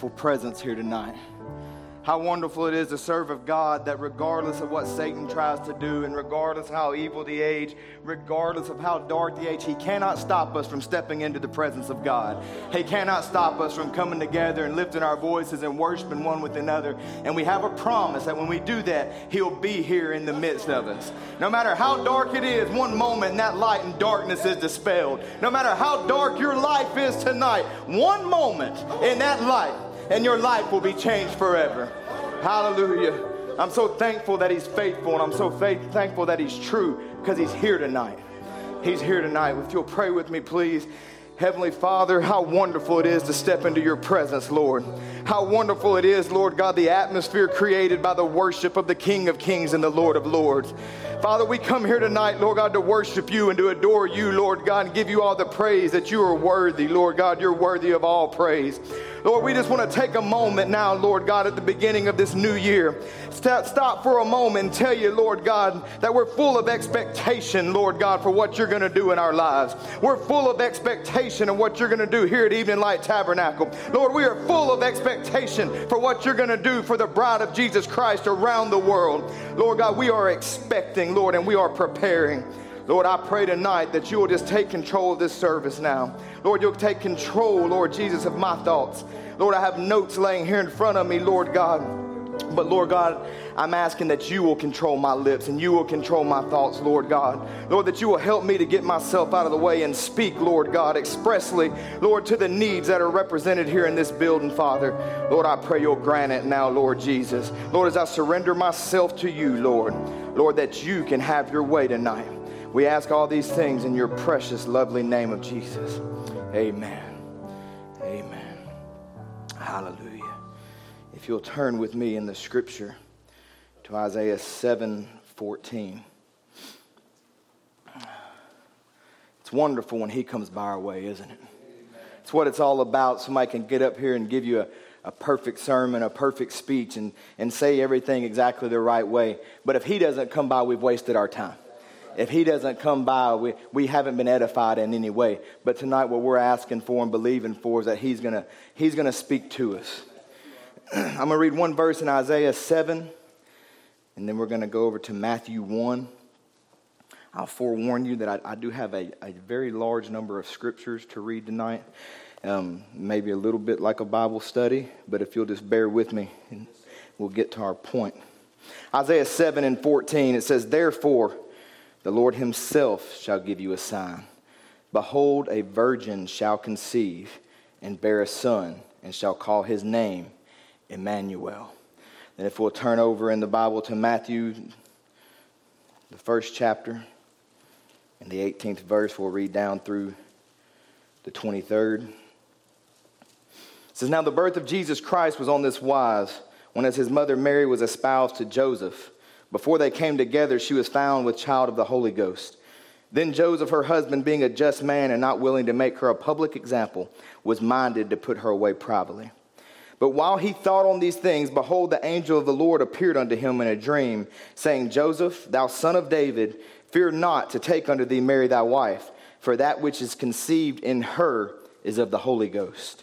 wonderful presence here tonight. How wonderful it is to serve of God that, regardless of what Satan tries to do, and regardless how evil the age, regardless of how dark the age, he cannot stop us from stepping into the presence of God. He cannot stop us from coming together and lifting our voices and worshiping one with another. And we have a promise that when we do that, he'll be here in the midst of us. No matter how dark it is, one moment that light and darkness is dispelled. No matter how dark your life is tonight, one moment in that light and your life will be changed forever. Hallelujah. I'm so thankful that He's faithful, and I'm so faith- thankful that He's true because He's here tonight. He's here tonight. If you'll pray with me, please. Heavenly Father, how wonderful it is to step into your presence, Lord. How wonderful it is, Lord God, the atmosphere created by the worship of the King of Kings and the Lord of Lords. Father, we come here tonight, Lord God, to worship you and to adore you, Lord God, and give you all the praise that you are worthy, Lord God. You're worthy of all praise. Lord, we just want to take a moment now, Lord God, at the beginning of this new year. Stop for a moment and tell you, Lord God, that we're full of expectation, Lord God, for what you're going to do in our lives. We're full of expectation of what you're going to do here at Evening Light Tabernacle. Lord, we are full of expectation for what you're going to do for the bride of Jesus Christ around the world. Lord God, we are expecting, Lord, and we are preparing. Lord, I pray tonight that you will just take control of this service now. Lord, you'll take control, Lord Jesus, of my thoughts. Lord, I have notes laying here in front of me, Lord God. But Lord God, I'm asking that you will control my lips and you will control my thoughts, Lord God. Lord, that you will help me to get myself out of the way and speak, Lord God, expressly, Lord, to the needs that are represented here in this building, Father. Lord, I pray you'll grant it now, Lord Jesus. Lord, as I surrender myself to you, Lord, Lord, that you can have your way tonight. We ask all these things in your precious, lovely name of Jesus. Amen. Amen. Hallelujah. If you'll turn with me in the scripture to Isaiah 7 14. It's wonderful when he comes by our way, isn't it? It's what it's all about. Somebody can get up here and give you a, a perfect sermon, a perfect speech, and, and say everything exactly the right way. But if he doesn't come by, we've wasted our time if he doesn't come by, we, we haven't been edified in any way. But tonight, what we're asking for and believing for is that he's going he's gonna speak to us. I'm going to read one verse in Isaiah 7, and then we're going to go over to Matthew 1. I'll forewarn you that I, I do have a, a, very large number of scriptures to read tonight. Um, maybe a little bit like a Bible study, but if you'll just bear with me, we'll get to our point. Isaiah 7 and 14, it says, Therefore, the Lord himself shall give you a sign. Behold, a virgin shall conceive and bear a son, and shall call his name Emmanuel. And if we'll turn over in the Bible to Matthew, the first chapter, and the 18th verse, we'll read down through the 23rd. Says, Now the birth of Jesus Christ was on this wise, when as his mother Mary was espoused to Joseph. Before they came together, she was found with child of the Holy Ghost. Then Joseph, her husband, being a just man and not willing to make her a public example, was minded to put her away privately. But while he thought on these things, behold, the angel of the Lord appeared unto him in a dream, saying, Joseph, thou son of David, fear not to take unto thee Mary thy wife, for that which is conceived in her is of the Holy Ghost.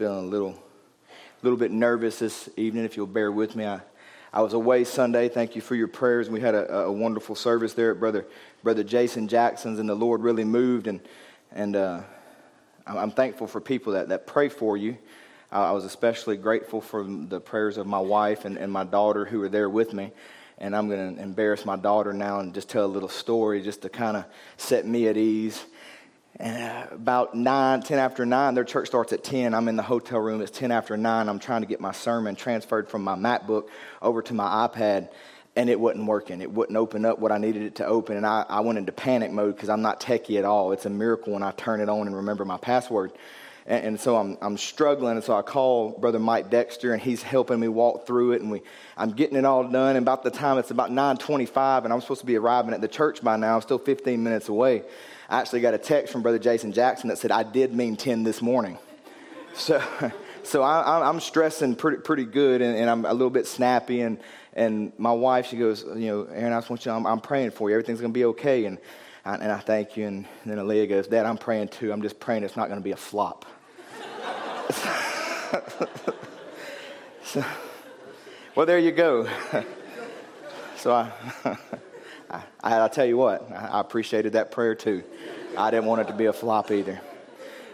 Feeling a little little bit nervous this evening, if you'll bear with me. I, I was away Sunday. Thank you for your prayers. We had a, a wonderful service there at Brother, Brother Jason Jackson's, and the Lord really moved. And, and uh, I'm thankful for people that, that pray for you. I was especially grateful for the prayers of my wife and, and my daughter who were there with me. And I'm going to embarrass my daughter now and just tell a little story just to kind of set me at ease. And uh, about 9, 10 after 9, their church starts at 10. I'm in the hotel room. It's 10 after 9. I'm trying to get my sermon transferred from my MacBook over to my iPad. and it wasn't working. It wouldn't open up what I needed it to open. And I, I went into panic mode because I'm not techie at all. It's a miracle when I turn it on and remember my password. And, and, so I'm, I'm struggling. And so I call Brother Mike Dexter, and he's helping me walk through it. And we, I'm getting it all done. And about the time it's about 9:25, and I'm supposed to be arriving at the church by now. I'm still 15 minutes away. I actually got a text from Brother Jason Jackson that said I did mean 10 this morning. So, so I, am stressing pretty, pretty good, and, and, I'm a little bit snappy. And, and my wife, she goes, you know, Aaron, I just want you, I'm, I'm praying for you. Everything's going to be okay. And, I, and I thank you. And then Aaliyah goes, Dad, I'm praying too. I'm just praying it's not going to be a flop. so, well, there you go. so I, I, I, tell you what, I appreciated that prayer too. I didn't want it to be a flop either.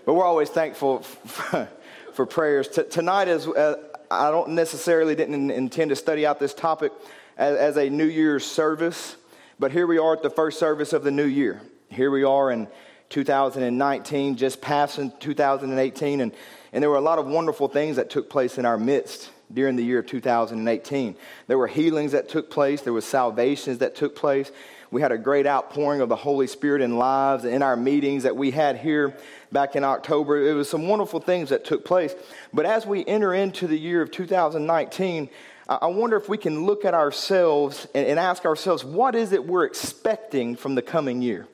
But we're always thankful for, for prayers. T- tonight is, uh, I don't necessarily didn't intend to study out this topic as, as a New Year's service, but here we are at the first service of the new year. Here we are in 2019, just passing 2018, and, and there were a lot of wonderful things that took place in our midst during the year of 2018. There were healings that took place, there was salvations that took place. We had a great outpouring of the Holy Spirit in lives in our meetings that we had here back in October. It was some wonderful things that took place. But as we enter into the year of 2019, I wonder if we can look at ourselves and ask ourselves, what is it we're expecting from the coming year?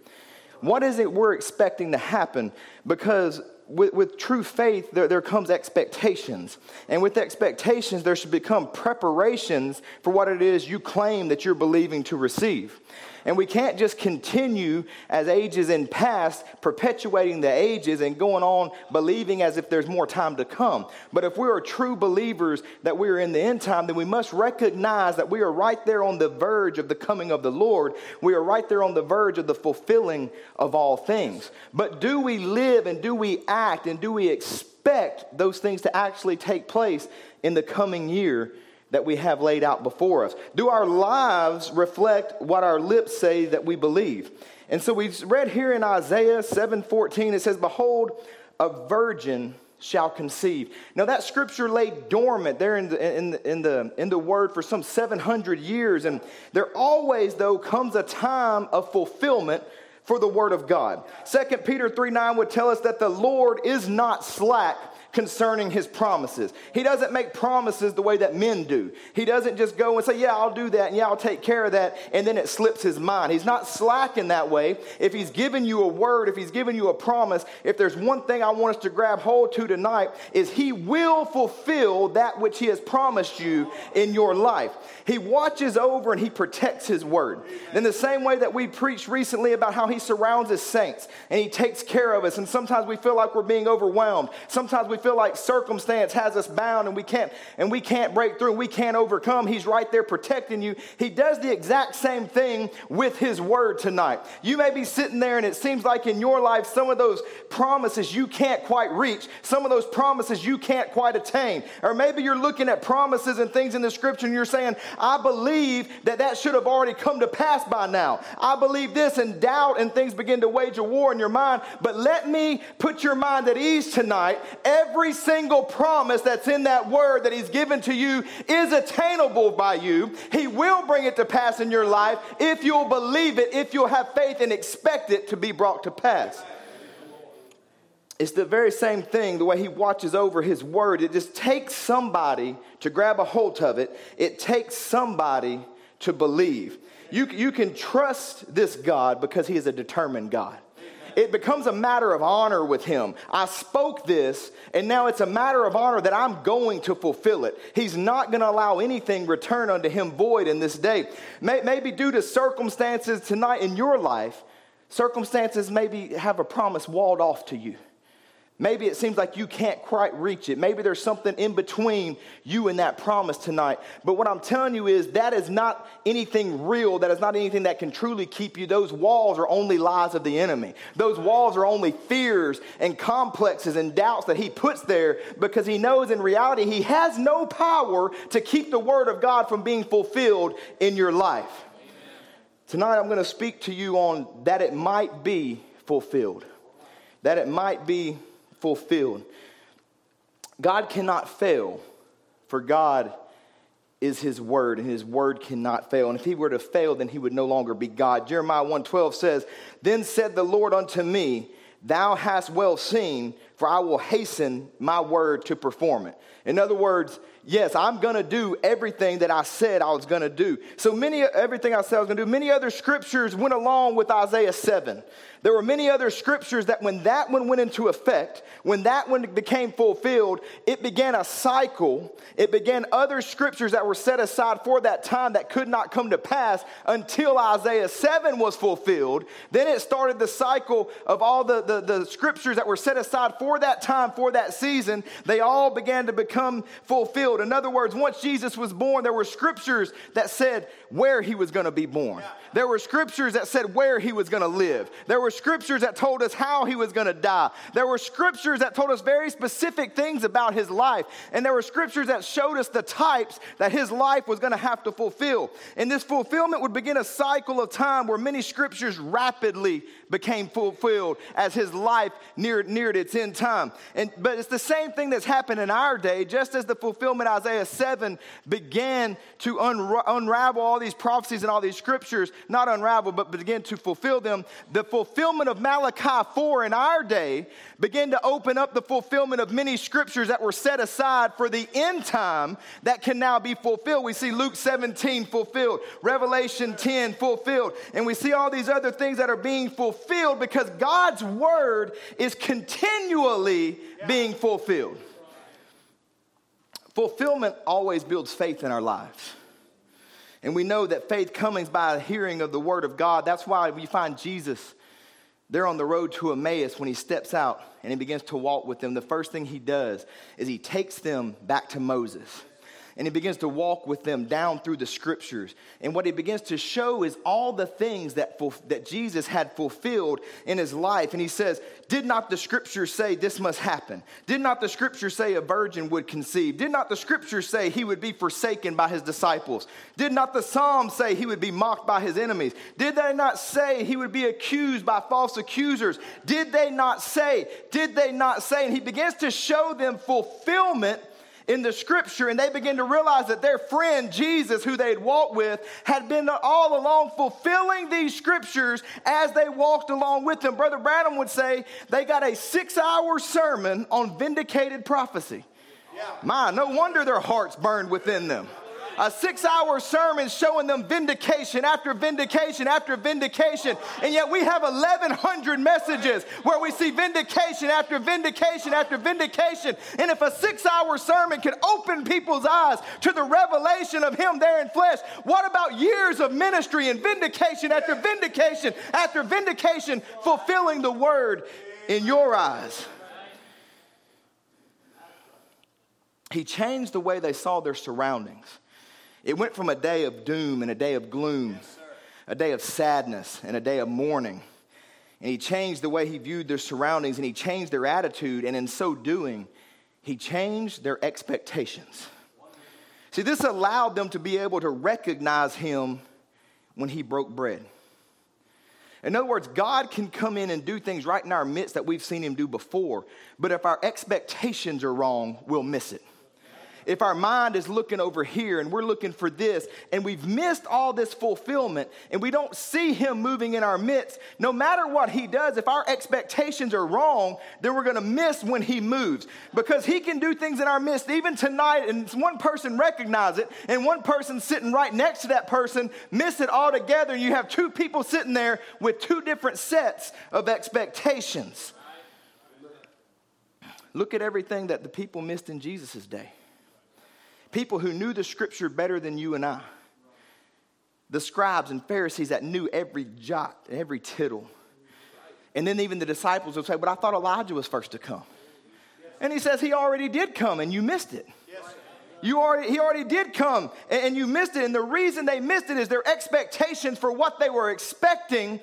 What is it we're expecting to happen? Because with, with true faith, there, there comes expectations. And with expectations, there should become preparations for what it is you claim that you're believing to receive. And we can't just continue as ages in past, perpetuating the ages and going on believing as if there's more time to come. But if we are true believers that we are in the end time, then we must recognize that we are right there on the verge of the coming of the Lord. We are right there on the verge of the fulfilling of all things. But do we live and do we act and do we expect those things to actually take place in the coming year? That we have laid out before us? Do our lives reflect what our lips say that we believe? And so we read here in Isaiah 7:14 it says behold a virgin shall conceive. Now that scripture lay dormant there in the, in, the, in, the, in the word for some 700 years and there always though comes a time of fulfillment for the word of God. 2 Peter 3 9 would tell us that the Lord is not slack concerning his promises. He doesn't make promises the way that men do. He doesn't just go and say, Yeah, I'll do that and yeah, I'll take care of that, and then it slips his mind. He's not slack in that way. If he's given you a word, if he's given you a promise, if there's one thing I want us to grab hold to tonight, is he will fulfill that which he has promised you in your life. He watches over and he protects his word. In the same way that we preached recently about how he surrounds his saints and he takes care of us, and sometimes we feel like we're being overwhelmed. Sometimes we feel like circumstance has us bound and we can't and we can't break through and we can't overcome. He's right there protecting you. He does the exact same thing with his word tonight. You may be sitting there and it seems like in your life some of those promises you can't quite reach, some of those promises you can't quite attain. Or maybe you're looking at promises and things in the scripture and you're saying, I believe that that should have already come to pass by now. I believe this and doubt and things begin to wage a war in your mind. But let me put your mind at ease tonight. Every every single promise that's in that word that He's given to you is attainable by you. He will bring it to pass in your life if you'll believe it, if you'll have faith and expect it to be brought to pass. It's the very same thing, the way He watches over His word. It just takes somebody to grab a hold of it, it takes somebody to believe. You, you can trust this God because He is a determined God it becomes a matter of honor with him. I spoke this, and now it's a matter of honor that I'm going to fulfill it. He's not going to allow anything return unto him void in this day. Maybe due to circumstances tonight in your life, circumstances maybe have a promise walled off to you. Maybe it seems like you can't quite reach it. Maybe there's something in between you and that promise tonight. But what I'm telling you is that is not anything real. That is not anything that can truly keep you. Those walls are only lies of the enemy. Those walls are only fears and complexes and doubts that he puts there because he knows in reality he has no power to keep the word of God from being fulfilled in your life. Tonight I'm going to speak to you on that it might be fulfilled. That it might be fulfilled. God cannot fail, for God is his word, and his word cannot fail. And if he were to fail, then he would no longer be God. Jeremiah 1:12 says, Then said the Lord unto me, Thou hast well seen, for I will hasten my word to perform it. In other words, yes, I'm going to do everything that I said I was going to do. So many, everything I said I was going to do, many other scriptures went along with Isaiah 7. There were many other scriptures that when that one went into effect, when that one became fulfilled, it began a cycle. It began other scriptures that were set aside for that time that could not come to pass until Isaiah 7 was fulfilled. Then it started the cycle of all the, the, the scriptures that were set aside for that time, for that season. They all began to become fulfilled. In other words, once Jesus was born, there were scriptures that said where he was going to be born. There were scriptures that said where he was going to live. There were scriptures that told us how he was going to die. There were scriptures that told us very specific things about his life. And there were scriptures that showed us the types that his life was going to have to fulfill. And this fulfillment would begin a cycle of time where many scriptures rapidly became fulfilled as his life neared, neared its end time. And, but it's the same thing that's happened in our day, just as the fulfillment Isaiah 7 began to unra- unravel all these prophecies and all these scriptures, not unravel, but begin to fulfill them. The fulfillment of Malachi 4 in our day began to open up the fulfillment of many scriptures that were set aside for the end time that can now be fulfilled. We see Luke 17 fulfilled, Revelation 10 fulfilled, and we see all these other things that are being fulfilled because God's word is continually being fulfilled. Fulfillment always builds faith in our lives. And we know that faith comes by hearing of the word of God. That's why we find Jesus there on the road to Emmaus when he steps out and he begins to walk with them. The first thing he does is he takes them back to Moses and he begins to walk with them down through the scriptures. And what he begins to show is all the things that, that Jesus had fulfilled in his life. And he says, Did not the scriptures say this must happen? Did not the scriptures say a virgin would conceive? Did not the scriptures say he would be forsaken by his disciples? Did not the Psalms say he would be mocked by his enemies? Did they not say he would be accused by false accusers? Did they not say? Did they not say? And he begins to show them fulfillment in the scripture and they begin to realize that their friend Jesus, who they'd walked with, had been all along fulfilling these scriptures as they walked along with them. Brother Branham would say they got a six hour sermon on vindicated prophecy. Yeah. My, no wonder their hearts burned within them a six hour sermon showing them vindication after vindication after vindication. And yet we have 1,100 messages where we see vindication after vindication after vindication. And if a six hour sermon can open people's eyes to the revelation of Him there in flesh, what about years of ministry and vindication after vindication after vindication, fulfilling the word in your eyes? He changed the way they saw their surroundings. It went from a day of doom and a day of gloom, yes, a day of sadness and a day of mourning. And he changed the way he viewed their surroundings and he changed their attitude. And in so doing, he changed their expectations. See, this allowed them to be able to recognize him when he broke bread. In other words, God can come in and do things right in our midst that we've seen him do before, but if our expectations are wrong, we'll miss it if our mind is looking over here and we're looking for this and we've missed all this fulfillment and we don't see him moving in our midst, no matter what he does, if our expectations are wrong, then we're going to miss when he moves because he can do things in our midst even tonight and one person recognize it and one person sitting right next to that person miss it altogether. And you have two people sitting there with two different sets of expectations. Look at everything that the people missed in Jesus' day people who knew the scripture better than you and I. The scribes and Pharisees that knew every jot, and every tittle. And then even the disciples would say, But I thought Elijah was first to come. And he says, He already did come and you missed it. You already, he already did come and you missed it. And the reason they missed it is their expectations for what they were expecting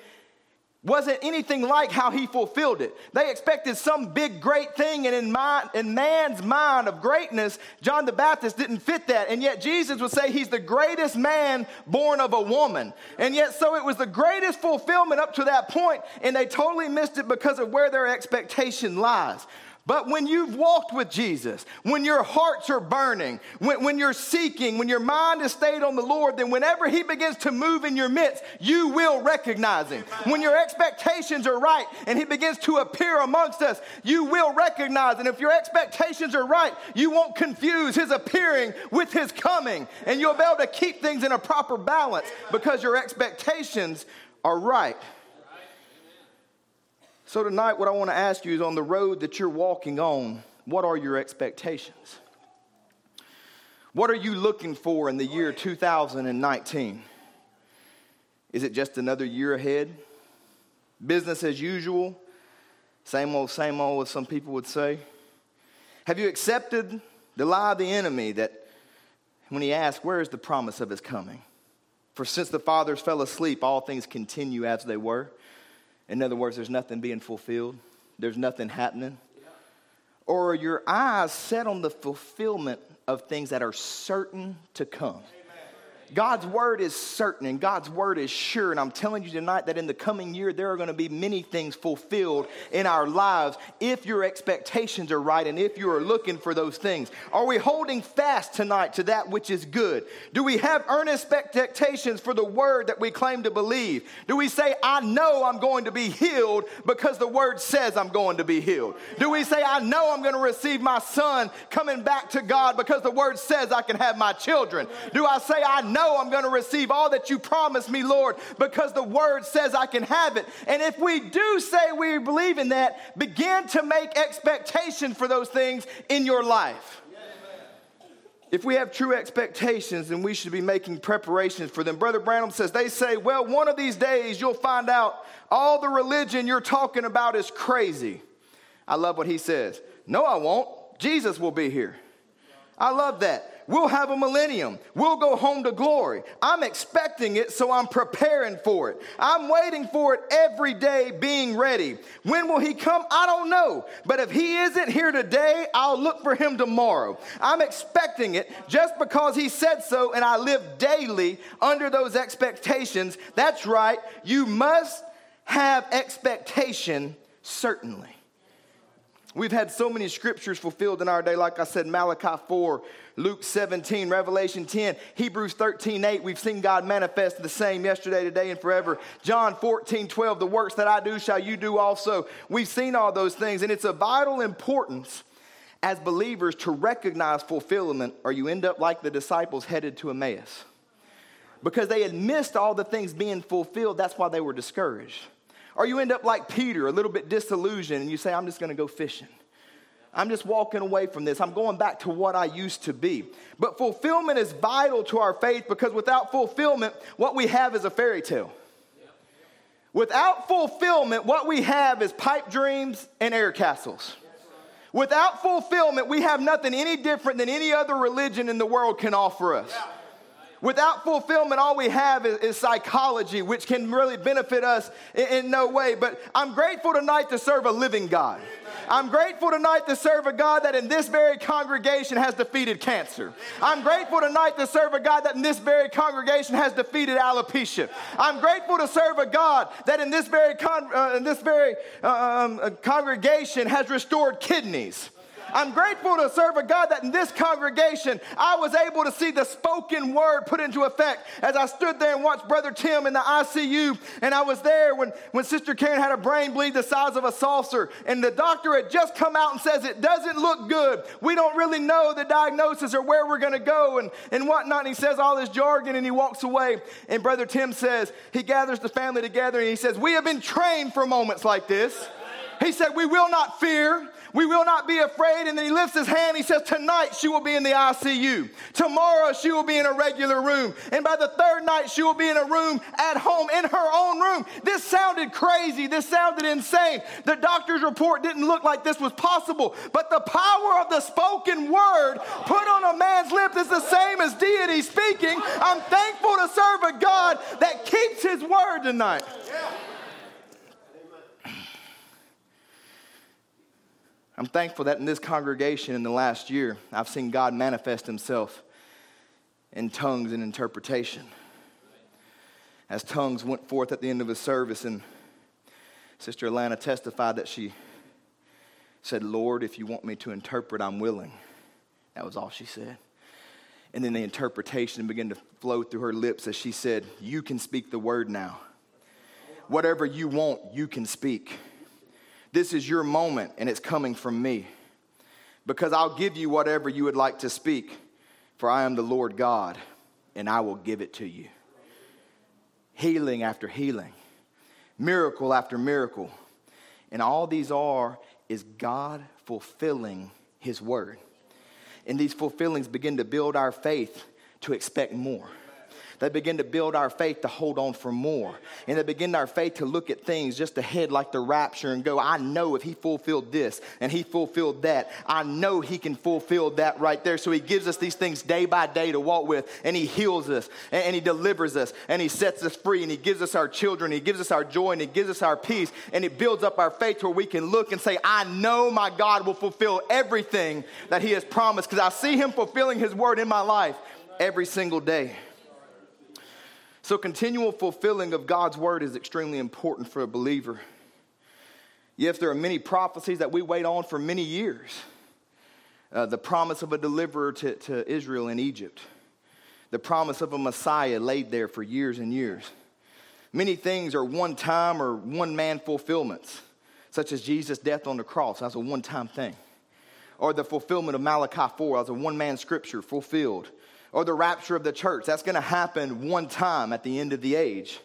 wasn't anything like how he fulfilled it. They expected some big, great thing, and in, mind, in man's mind of greatness, John the Baptist didn't fit that. And yet Jesus would say he's the greatest man born of a woman. And yet, so it was the greatest fulfillment up to that point, and they totally missed it because of where their expectation lies. But when you've walked with Jesus, when your hearts are burning, when, when, you're seeking, when your mind is stayed on the Lord, then whenever He begins to move in your midst, you will recognize Him. When your expectations are right and He begins to appear amongst us, you will recognize. And if your expectations are right, you won't confuse His appearing with His coming. And you'll be able to keep things in a proper balance because your expectations are right. So, tonight, what I want to ask you is on the road that you're walking on, what are your expectations? What are you looking for in the year 2019? Is it just another year ahead? Business as usual? Same old, same old, as some people would say? Have you accepted the lie of the enemy that when he asks, Where is the promise of his coming? For since the fathers fell asleep, all things continue as they were. In other words, there's nothing being fulfilled, there's nothing happening. Or your eyes set on the fulfillment of things that are certain to come. God's word is certain and God's word is sure. And I'm telling you tonight that in the coming year, there are going to be many things fulfilled in our lives if your expectations are right and if you are looking for those things. Are we holding fast tonight to that which is good? Do we have earnest expectations for the word that we claim to believe? Do we say, I know I'm going to be healed because the word says I'm going to be healed? Do we say, I know I'm going to receive my son coming back to God because the word says I can have my children? Do I say, I know? Know I'm going to receive all that you promised me, Lord, because the word says I can have it. And if we do say we believe in that, begin to make expectation for those things in your life. If we have true expectations, then we should be making preparations for them. Brother Branham says, they say, well, one of these days you'll find out all the religion you're talking about is crazy. I love what he says. No, I won't. Jesus will be here. I love that. We'll have a millennium. We'll go home to glory. I'm expecting it, so I'm preparing for it. I'm waiting for it every day, being ready. When will he come? I don't know. But if he isn't here today, I'll look for him tomorrow. I'm expecting it just because he said so, and I live daily under those expectations. That's right. You must have expectation, certainly. We've had so many scriptures fulfilled in our day, like I said, Malachi 4, Luke 17, Revelation 10, Hebrews 13, 8. We've seen God manifest the same yesterday, today, and forever. John 14, 12, the works that I do shall you do also. We've seen all those things, and it's of vital importance as believers to recognize fulfillment, or you end up like the disciples headed to Emmaus. Because they had missed all the things being fulfilled, that's why they were discouraged. Or you end up like Peter, a little bit disillusioned, and you say, I'm just to go fishing. I'm just walking away from this. I'm going back to what I used to be. But fulfillment is vital to our faith because without fulfillment, what we have is a fairy tale. Without fulfillment, what we have is pipe dreams and air castles. Without fulfillment, we have nothing any different than any other religion in the world can offer us. Without fulfillment, all we have is, is, psychology, which can really benefit us in, in, no way. But I'm grateful tonight to serve a living God. I'm grateful tonight to serve a God that in this very congregation has defeated cancer. I'm grateful tonight to serve a God that in this very congregation has defeated alopecia. I'm grateful to serve a God that in this very, con- uh, in this very uh, um, uh, congregation has restored kidneys. I'm grateful to serve a God that in this congregation I was able to see the spoken word put into effect as I stood there and watched Brother Tim in the ICU. And I was there when, when Sister Karen had a brain bleed the size of a saucer. And the doctor had just come out and says, It doesn't look good. We don't really know the diagnosis or where we're going to go and, and whatnot. And he says all this jargon and he walks away. And Brother Tim says, He gathers the family together and he says, We have been trained for moments like this. He said, We will not fear. We will not be afraid. And then he lifts his hand. He says, Tonight she will be in the ICU. Tomorrow she will be in a regular room. And by the third night, she will be in a room at home, in her own room. This sounded crazy. This sounded insane. The doctor's report didn't look like this was possible. But the power of the spoken word put on a man's lips is the same as deity speaking. I'm thankful to serve a God that keeps his word tonight. I'm thankful that in this congregation in the last year, I've seen God manifest himself in tongues and interpretation. As tongues went forth at the end of the service, and Sister Alana testified that she said, Lord, if you want me to interpret, I'm willing. That was all she said. And then the interpretation began to flow through her lips as she said, You can speak the word now. Whatever you want, you can speak. This is your moment, and it's coming from me. Because I'll give you whatever you would like to speak, for I am the Lord God, and I will give it to you. Healing after healing, miracle after miracle. And all these are is God fulfilling His word. And these fulfillings begin to build our faith to expect more. They begin to build our faith to hold on for more. And they begin our faith to look at things just ahead like the rapture and go, I know if he fulfilled this and he fulfilled that, I know he can fulfill that right there. So he gives us these things day by day to walk with and he heals us and, he delivers us and he sets us free and he gives us our children, he gives us our joy and he gives us our peace and it builds up our faith where we can look and say, I know my God will fulfill everything that he has promised because I see him fulfilling his word in my life every single day. So, continual fulfilling of God's word is extremely important for a believer. Yes, there are many prophecies that we wait on for many years. Uh, the promise of a deliverer to, to Israel in Egypt, the promise of a Messiah laid there for years and years. Many things are one time or one man fulfillments, such as Jesus' death on the cross. That's a one time thing. Or the fulfillment of Malachi 4 as a one man scripture fulfilled or the rapture of the church. That's going to happen one time at the end of the age.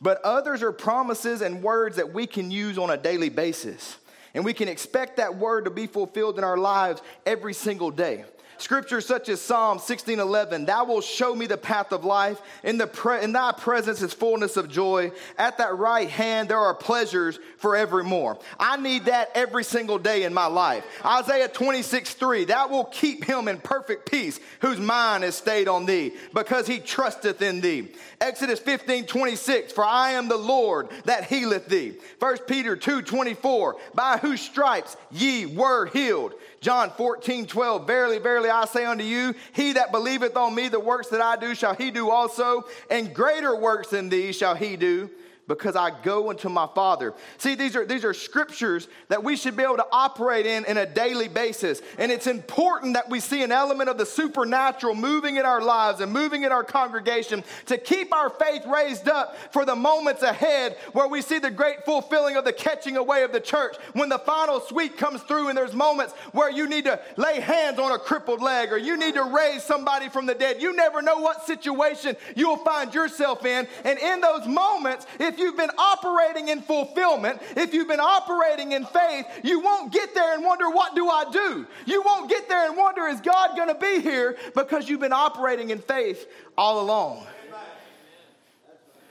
But others are promises and words that we can use on a daily basis. And we can expect that word to be fulfilled in our lives every single day. Scriptures such as Psalm 16:11, "Thou wilt show me the path of life. In, the pre- in thy presence is fullness of joy. At that right hand there are pleasures forevermore." I need that every single day in my life. Isaiah 26:3, "Thou wilt keep him in perfect peace, whose mind is stayed on thee, because he trusteth in thee." Exodus 15:26, "For I am the Lord that healeth thee." 1 Peter 2:24, "By whose stripes ye were healed." John 14, 12, verily, verily, I say unto you, he that believeth on me, the works that I do shall he do also, and greater works than these shall he do because I go unto my Father. See, these are, these are scriptures that we should be able to operate in in a daily basis. And it's important that we see an element of the supernatural moving in our lives and moving in our congregation to keep our faith raised up for the moments ahead where we see the great fulfilling of the catching away of the church. When the final sweep comes through and there's moments where you need to lay hands on a crippled leg or you need to raise somebody from the dead. You never know what situation you'll find yourself in. And in those moments, if if you've been operating in fulfillment, if you've been operating in faith, you won't get there and wonder, what do I do? You won't get there and wonder, is God going to be here? Because you've been operating in faith all along.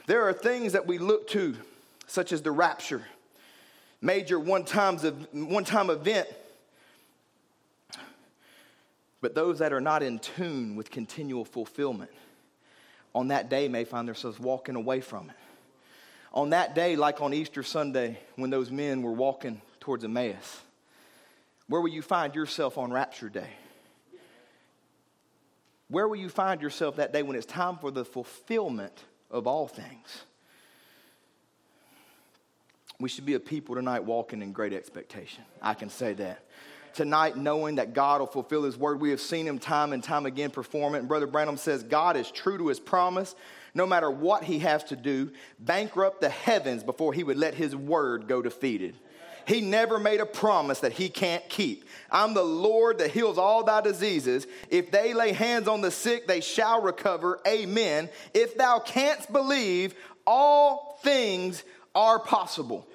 There are things that we look to, such as the rapture, major one time event. But those that are not in tune with continual fulfillment on that day may find themselves walking away from it on that day, like on Easter Sunday, when those men were walking towards Emmaus, where will you find yourself on Rapture Day? Where will you find yourself that day when it's time for the fulfillment of all things? We should be a people tonight walking in great expectation. I can say that. Tonight, knowing that God will fulfill His word, we have seen Him time and time again perform it. And Brother Branham says God is true to His promise no matter what he has to do, bankrupt the heavens before he would let his word go defeated. He never made a promise that he can't keep. I'm the Lord that heals all thy diseases. If they lay hands on the sick, they shall recover. Amen. If thou canst believe, all things are possible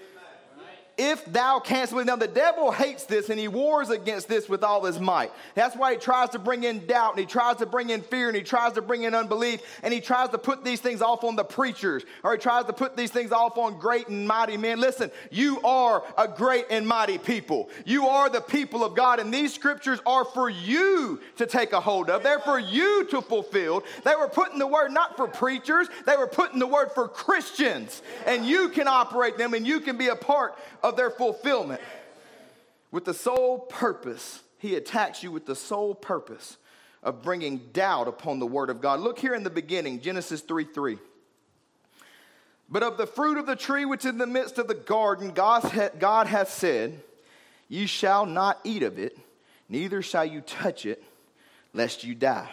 if thou canst believe. Now, the devil hates this and he wars against this with all his might. That's why he tries to bring in doubt and he tries to bring in fear and he tries to bring in unbelief and he tries to put these things off on the preachers or he tries to put these things off on great and mighty men. Listen, you are a great and mighty people. You are the people of God, and these scriptures are for you to take a hold of. They're for you to fulfill. They were putting the word not for preachers, they were putting the word for Christians. And you can operate them and you can be a part of their fulfillment. With the sole purpose, he attacks you with the sole purpose of bringing doubt upon the word of God. Look here in the beginning, Genesis 3 3. But of the fruit of the tree which is in the midst of the garden, God, God hath said, You shall not eat of it, neither shall you touch it, lest you die.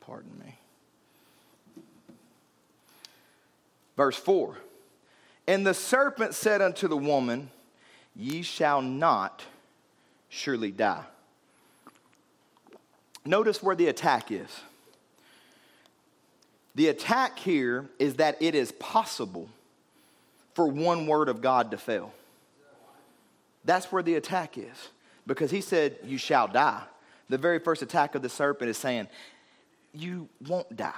Pardon me. Verse 4 And the serpent said unto the woman, Ye shall not surely die. Notice where the attack is. The attack here is that it is possible for one word of God to fail. That's where the attack is. Because he said, You shall die. The very first attack of the serpent is saying, You won't die.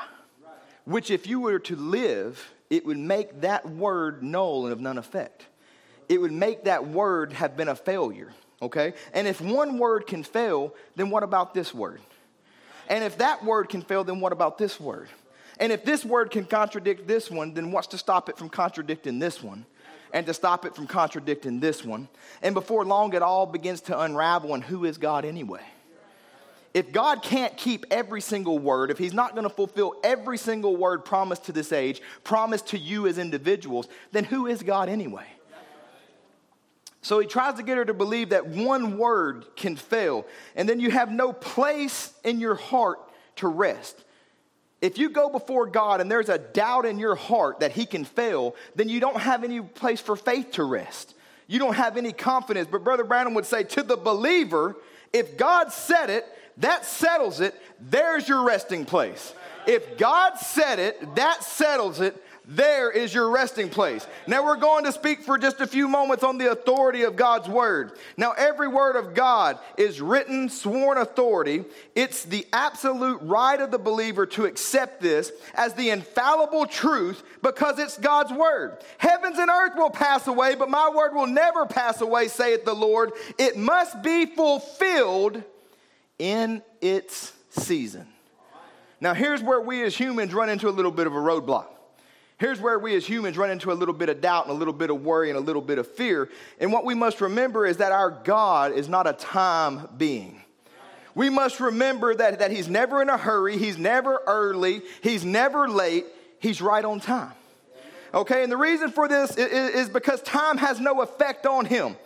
Which, if you were to live, it would make that word null and of none effect. It would make that word have been a failure, okay? And if one word can fail, then what about this word? And if that word can fail, then what about this word? And if this word can contradict this one, then what's to stop it from contradicting this one? And to stop it from contradicting this one? And before long, it all begins to unravel. And who is God anyway? If God can't keep every single word, if He's not going to fulfill every single word promised to this age, promised to you as individuals, then who is God anyway? So he tries to get her to believe that one word can fail, and then you have no place in your heart to rest. If you go before God and there's a doubt in your heart that He can fail, then you don't have any place for faith to rest. You don't have any confidence. But Brother Branham would say to the believer, if God said it, that settles it. There's your resting place. If God said it, that settles it. There is your resting place. Now we're going to speak for just a few moments on the authority of God's word. Now, every word of God is written, sworn authority. It's the absolute right of the believer to accept this as the infallible truth because it's God's word. Heavens and earth will pass away, but my word will never pass away, saith the Lord. It must be fulfilled in its season. Now, here's where we as humans run into a little bit of a roadblock. Here's where we as humans run into a little bit of doubt and a little bit of worry and a little bit of fear. And what we must remember is that our God is not a time being. We must remember that, that He's never in a hurry, He's never early, He's never late, He's right on time. Okay, and the reason for this is, is because time has no effect on Him.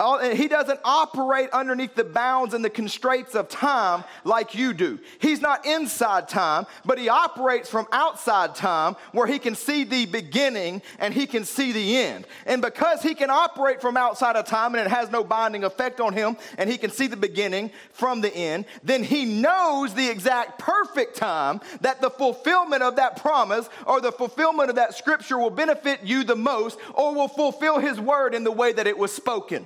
Oh, he doesn't operate underneath the bounds and the constraints of time like you do. He's not inside time, but he operates from outside time where he can see the beginning and he can see the end. And because he can operate from outside of time and it has no binding effect on him and he can see the beginning from the end, then he knows the exact perfect time that the fulfillment of that promise or the fulfillment of that scripture will benefit you the most or will fulfill his word in the way that it was spoken.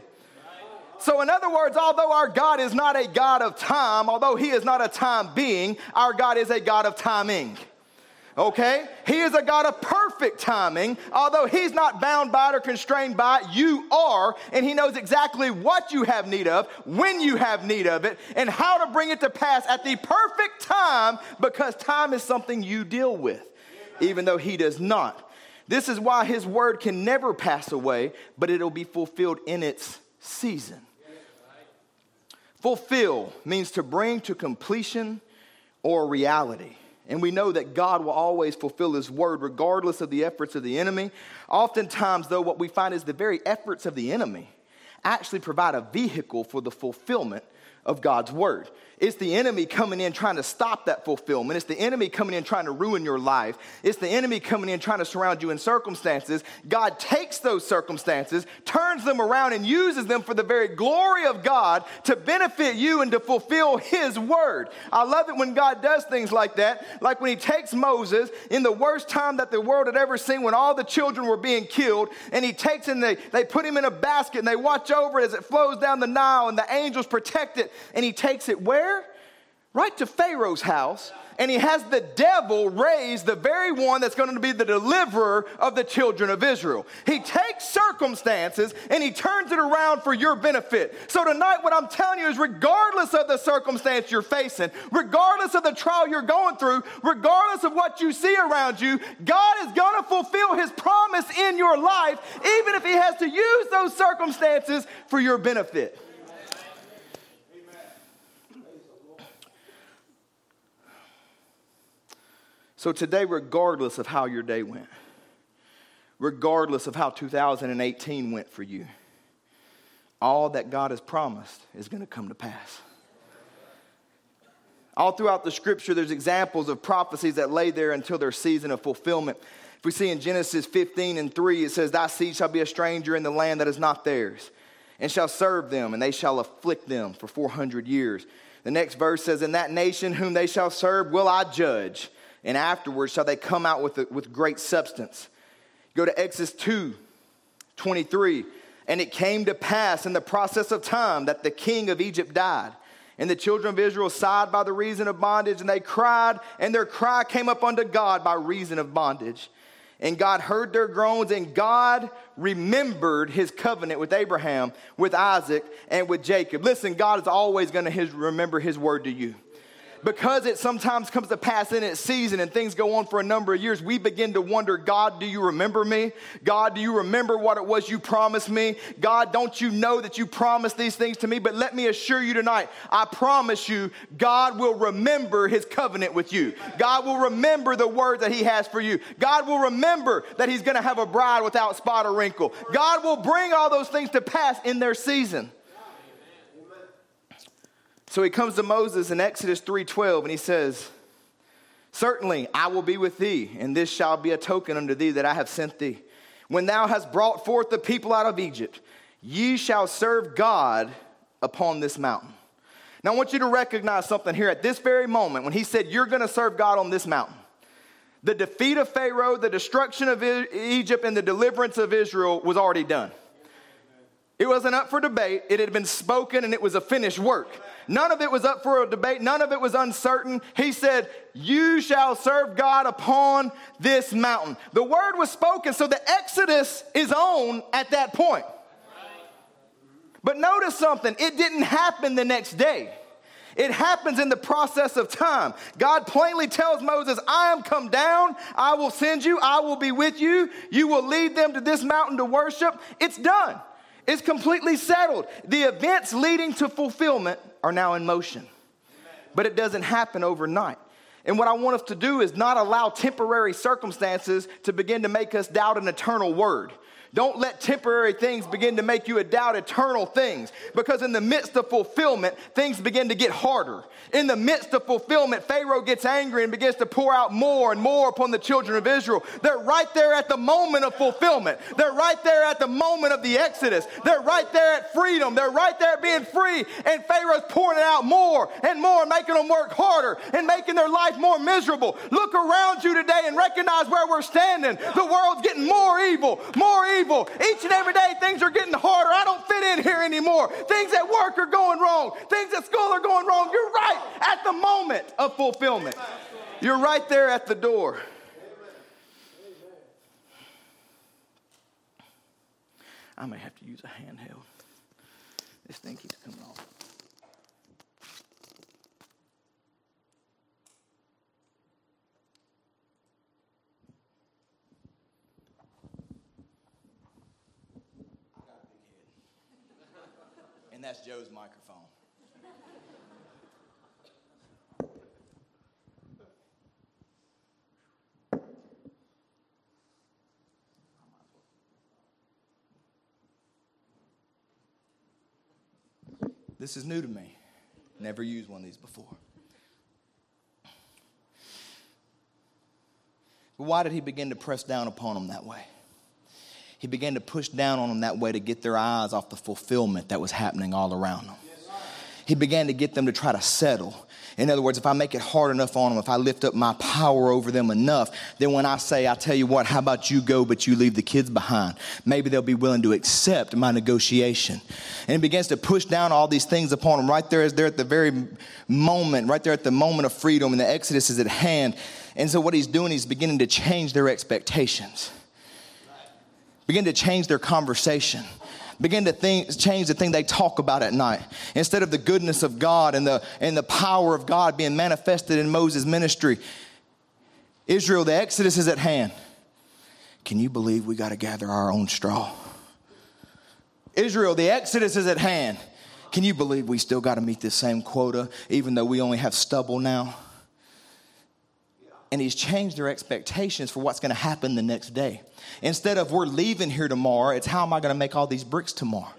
So, in other words, although our God is not a God of time, although He is not a time being, our God is a God of timing. Okay? He is a God of perfect timing. Although He's not bound by it or constrained by it, you are. And He knows exactly what you have need of, when you have need of it, and how to bring it to pass at the perfect time because time is something you deal with, even though He does not. This is why His word can never pass away, but it'll be fulfilled in its season. Fulfill means to bring to completion or reality. And we know that God will always fulfill His word regardless of the efforts of the enemy. Oftentimes, though, what we find is the very efforts of the enemy actually provide a vehicle for the fulfillment of God's word. It's the enemy coming in trying to stop that fulfillment. It's the enemy coming in trying to ruin your life. It's the enemy coming in trying to surround you in circumstances. God takes those circumstances, turns them around, and uses them for the very glory of God to benefit you and to fulfill His word. I love it when God does things like that, like when He takes Moses in the worst time that the world had ever seen when all the children were being killed, and He takes and they, they put him in a basket and they watch over it as it flows down the Nile, and the angels protect it, and He takes it where? Right to Pharaoh's house. And he has the devil raise the very one that's going to be the deliverer of the children of Israel. He takes circumstances and he turns it around for your benefit. So, tonight, what I'm telling you is regardless of the circumstance you're facing, regardless of the trial you're going through, regardless of what you see around you, God is going to fulfill his promise in your life, even if he has to use those circumstances for your benefit. So today, regardless of how your day went, regardless of how 2018 went for you, all that God has promised is going to come to pass. All throughout the scripture, there's examples of prophecies that lay there until their season of fulfillment. If we see in Genesis 15 and 3, it says, Thy seed shall be a stranger in the land that is not theirs, and shall serve them, and they shall afflict them for 400 years. The next verse says, In that nation whom they shall serve will I judge, and afterwards shall they come out with, a, with great substance. Go to Exodus 2 23. And it came to pass in the process of time that the king of Egypt died. And the children of Israel sighed by the reason of bondage, and they cried, and their cry came up unto God by reason of bondage. And God heard their groans, and God remembered his covenant with Abraham, with Isaac, and with Jacob. Listen, God is always going to remember his word to you because it sometimes comes to pass in its season and things go on for a number of years, we begin to wonder God, do you remember me? God, do you remember what it was you promised me? God, don't you know that you promised these things to me? But let me assure you tonight, I promise you, God will remember his covenant with you. God will remember the word that he has for you. God will remember that he's going to have a bride without spot or wrinkle. God will bring all those things to pass in their season. So he comes to Moses in Exodus 3:12 and he says, "Certainly I will be with thee, and this shall be a token unto thee that I have sent thee. When thou hast brought forth the people out of Egypt, ye shall serve God upon this mountain." Now I want you to recognize something here at this very moment when he said you're going to serve God on this mountain. The defeat of Pharaoh, the destruction of Egypt and the deliverance of Israel was already done. It wasn't up for debate. It had been spoken and it was a finished work. None of it was up for a debate. None of it was uncertain. He said, You shall serve God upon this mountain. The word was spoken, so the Exodus is on at that point. But notice something it didn't happen the next day. It happens in the process of time. God plainly tells Moses, I am come down, I will send you, I will be with you, you will lead them to this mountain to worship. It's done. It's completely settled. The events leading to fulfillment are now in motion. But it doesn't happen overnight. And what I want us to do is not allow temporary circumstances to begin to make us doubt an eternal word. Don't let temporary things begin to make you doubt eternal things. Because in the midst of fulfillment, things begin to get harder. In the midst of fulfillment, Pharaoh gets angry and begins to pour out more and more upon the children of Israel. They're right there at the moment of fulfillment. They're right there at the moment of the Exodus. They're right there at freedom. They're right there being free. And Pharaoh's pouring out more and more, making them work harder and making their life more miserable. Look around you today and recognize where we're standing. The world's getting more evil, more evil evil. Each and every day, things are getting harder. I don't fit in here anymore. Things at work are going wrong. Things at school are going wrong. You're right at the moment of fulfillment. You're right there at the door. I may have to use a handheld. This thing keeps coming off. and that's Joe's microphone. This is new to me. Never used one of these before. But why did he begin to press down upon them that way? He began to push down on them that way to get their eyes off the fulfillment that was happening all around them. He began to get them to try to settle. In other words, if I make it hard enough on them, if I lift up my power over them enough, then when I say, I tell you what, how about you go, but you leave the kids behind? Maybe they'll be willing to accept my negotiation. And he begins to push down all these things upon them right there as they're at the very moment, right there at the moment of freedom, and the Exodus is at hand. And so what he's doing, he's beginning to change their expectations begin to change their conversation begin to think, change the thing they talk about at night. Instead of the goodness of God and the, and the power of God being manifested in Moses' ministry, Israel, the Exodus is at hand. Can you believe we got to gather our own straw? Israel, the Exodus is at hand. Can you believe we still got to meet this same quota, even though we only have stubble now? And he's changed their expectations for what's going to happen the next day. Instead of we're leaving here tomorrow, it's how am I going to make all these bricks tomorrow?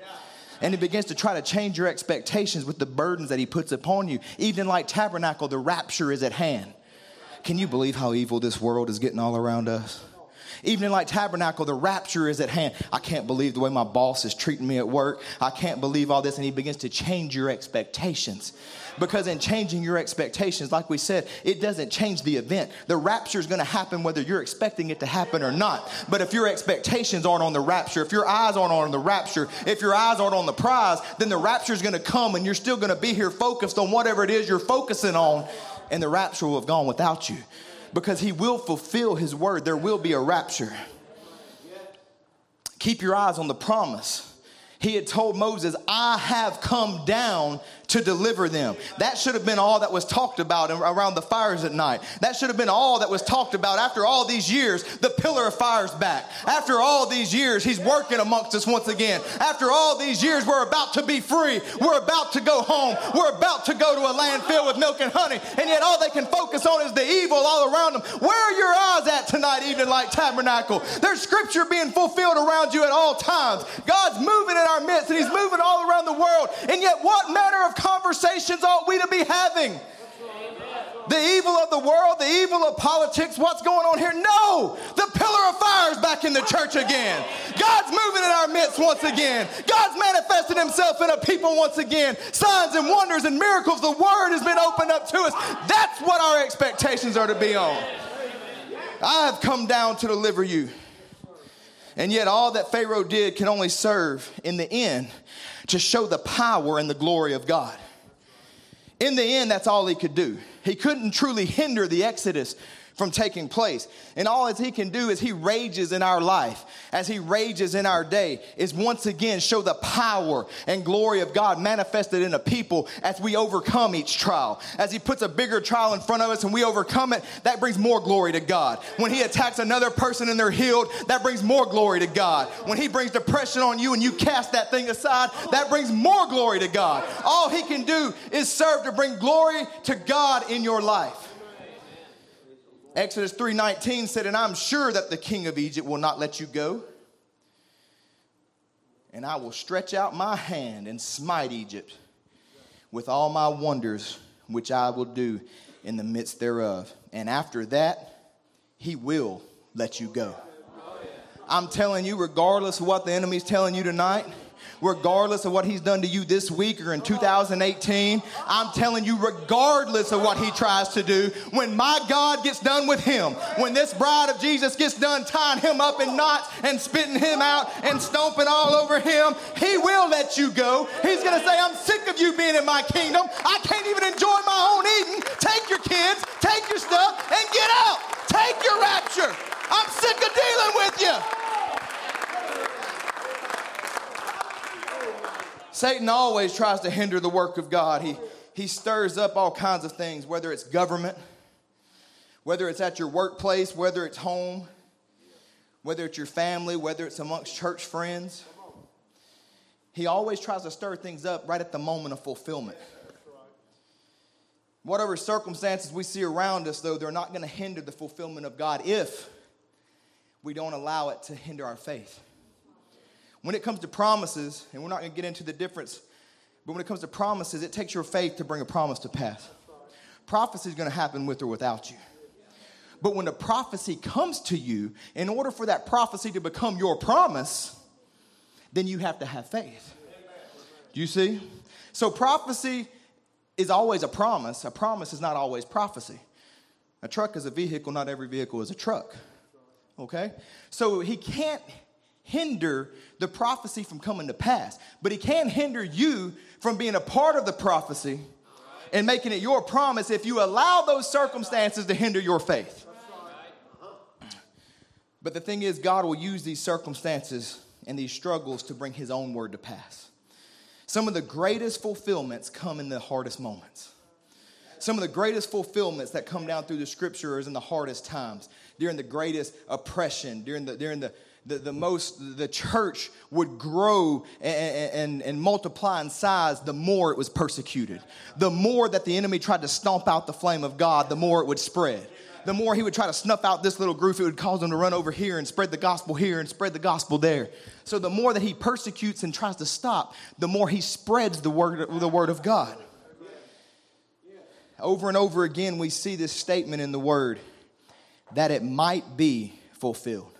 And he begins to try to change your expectations with the burdens that he puts upon you. Evening Light Tabernacle, the rapture is at hand. Can you believe how evil this world is getting all around us? Evening Light Tabernacle, the rapture is at hand. I can't believe the way my boss is treating me at work. I can't believe all this. And he begins to change your expectations. Because in changing your expectations, like we said, it doesn't change the event. The rapture is going to happen whether you're expecting it to happen or not. But if your expectations aren't on the rapture, if your eyes aren't on the rapture, if your eyes aren't on the prize, then the rapture is going to come and you're still going to be here focused on whatever it is you're focusing on, and the rapture will have gone without you. Because he will fulfill his word, there will be a rapture. Keep your eyes on the promise. He had told Moses, I have come down to deliver them. That should have been all that was talked about around the fires at night. That should have been all that was talked about after all these years. The pillar of fire's back. After all these years, he's working amongst us once again. After all these years, we're about to be free. We're about to go home. We're about to go to a land filled with milk and honey. And yet, all they can focus on is the evil all around them. Where are your eyes at tonight, Evening Light Tabernacle? There's scripture being fulfilled around you at all times. God's moving in our midst, and he's moving all around the world. And yet, what manner of conversations ought we to be having? The evil of the world, the evil of politics, what's going on here? No! The pillar of fire is back in the church again. God's moving in our midst once again. God's manifested himself in a people once again. Signs and wonders and miracles, the word has been opened up to us. That's what our expectations are to be on. I have come down to deliver you. And yet, all that Pharaoh did can only serve in the end to show the power and the glory of God. In the end, that's all he could do. He couldn't truly hinder the Exodus from taking place. And all as he can do is he rages in our life, as he rages in our day, is once again show the power and glory of God manifested in a people as we overcome each trial. As he puts a bigger trial in front of us and we overcome it, that brings more glory to God. When he attacks another person and they're healed, that brings more glory to God. When he brings depression on you and you cast that thing aside, that brings more glory to God. All he can do is serve to bring glory to God in your life. Exodus 3:19 said, "And I'm sure that the king of Egypt will not let you go. And I will stretch out my hand and smite Egypt with all my wonders which I will do in the midst thereof. And after that, he will let you go." I'm telling you, regardless of what the enemy's telling you tonight, regardless of what he's done to you this week or in 2018. I'm telling you, regardless of what he tries to do, when my God gets done with him, when this bride of Jesus gets done tying him up in knots and spitting him out and stomping all over him, he will let you go. He's going to say, I'm sick of you being in my kingdom. I can't even enjoy my own eating. Take your kids, take your stuff, and get out. Take your rapture. I'm sick of dealing with you. Satan always tries to hinder the work of God. He, he stirs up all kinds of things, whether it's government, whether it's at your workplace, whether it's home, whether it's your family, whether it's amongst church friends. He always tries to stir things up right at the moment of fulfillment. Whatever circumstances we see around us, though, they're not going to hinder the fulfillment of God if we don't allow it to hinder our faith. When it comes to promises, and we're not going to get into the difference, but when it comes to promises, it takes your faith to bring a promise to pass. Prophecy is going to happen with or without you. But when the prophecy comes to you, in order for that prophecy to become your promise, then you have to have faith. Do you see? So prophecy is always a promise. A promise is not always prophecy. A truck is a vehicle, not every vehicle is a truck. Okay? So he can't hinder the prophecy from coming to pass, but he can hinder you from being a part of the prophecy and making it your promise if you allow those circumstances to hinder your faith. But the thing is, God will use these circumstances and these struggles to bring his own word to pass. Some of the greatest fulfillments come in the hardest moments. Some of the greatest fulfillments that come down through the scripture is in the hardest times, during the greatest oppression, during the, during the, the, the most the church would grow and, and, and multiply in size the more it was persecuted the more that the enemy tried to stomp out the flame of god the more it would spread the more he would try to snuff out this little group, it would cause them to run over here and spread the gospel here and spread the gospel there. So the more that he persecutes and tries to stop, the more he spreads the word, the word of God. Over and over again, we see this statement in the word that it might be fulfilled.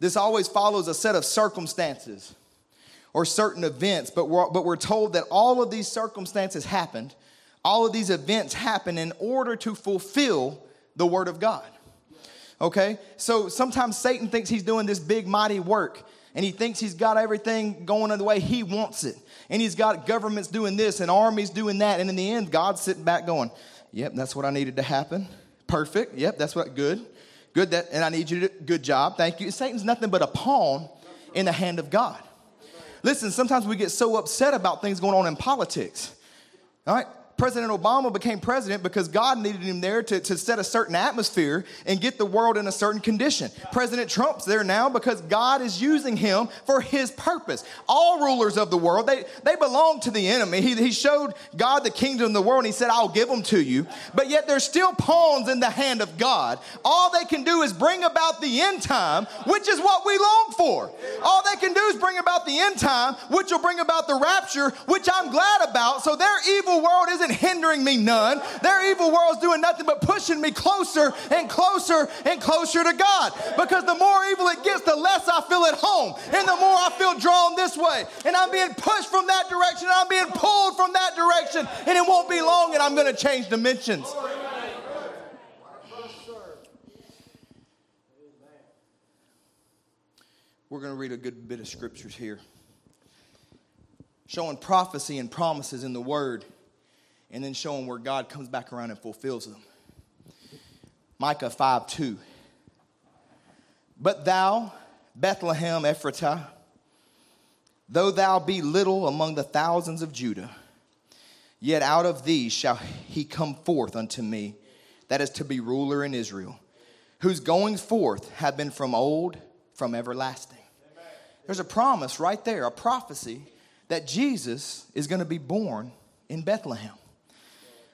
This always follows a set of circumstances or certain events, but we're, but we're told that all of these circumstances happened, all of these events happened in order to fulfill the Word of God. Okay? So sometimes Satan thinks he's doing this big, mighty work, and he thinks he's got everything going the way he wants it. And he's got governments doing this and armies doing that. And in the end, God's sitting back going, Yep, that's what I needed to happen. Perfect. Yep, that's what good. Good that and I need you to good job. Thank you. Satan's nothing but a pawn in the hand of God. Listen, sometimes we get so upset about things going on in politics. All right? President Obama became president because God needed him there to, to set a certain atmosphere and get the world in a certain condition. President Trump's there now because God is using him for his purpose. All rulers of the world, they, they belong to the enemy. He, he showed God the kingdom of the world and he said, I'll give them to you. But yet they're still pawns in the hand of God. All they can do is bring about the end time, which is what we long for. All they can do is bring about the end time, which will bring about the rapture, which I'm glad about. So their evil world isn't hindering me none. Their evil world's doing nothing but pushing me closer and closer and closer to God. Because the more evil it gets, the less I feel at home. And the more I feel drawn this way. And I'm being pushed from that direction. And I'm being pulled from that direction. And it won't be long and I'm going to change dimensions. We're going to read a good bit of scriptures here showing prophecy and promises in the Word and then showing where God comes back around and fulfills them. Micah 5 2. But thou, Bethlehem Ephratah, though thou be little among the thousands of Judah, yet out of thee shall he come forth unto me, that is to be ruler in Israel, whose goings forth have been from old, from everlasting. There's a promise right there, a prophecy that Jesus is going to be born in Bethlehem.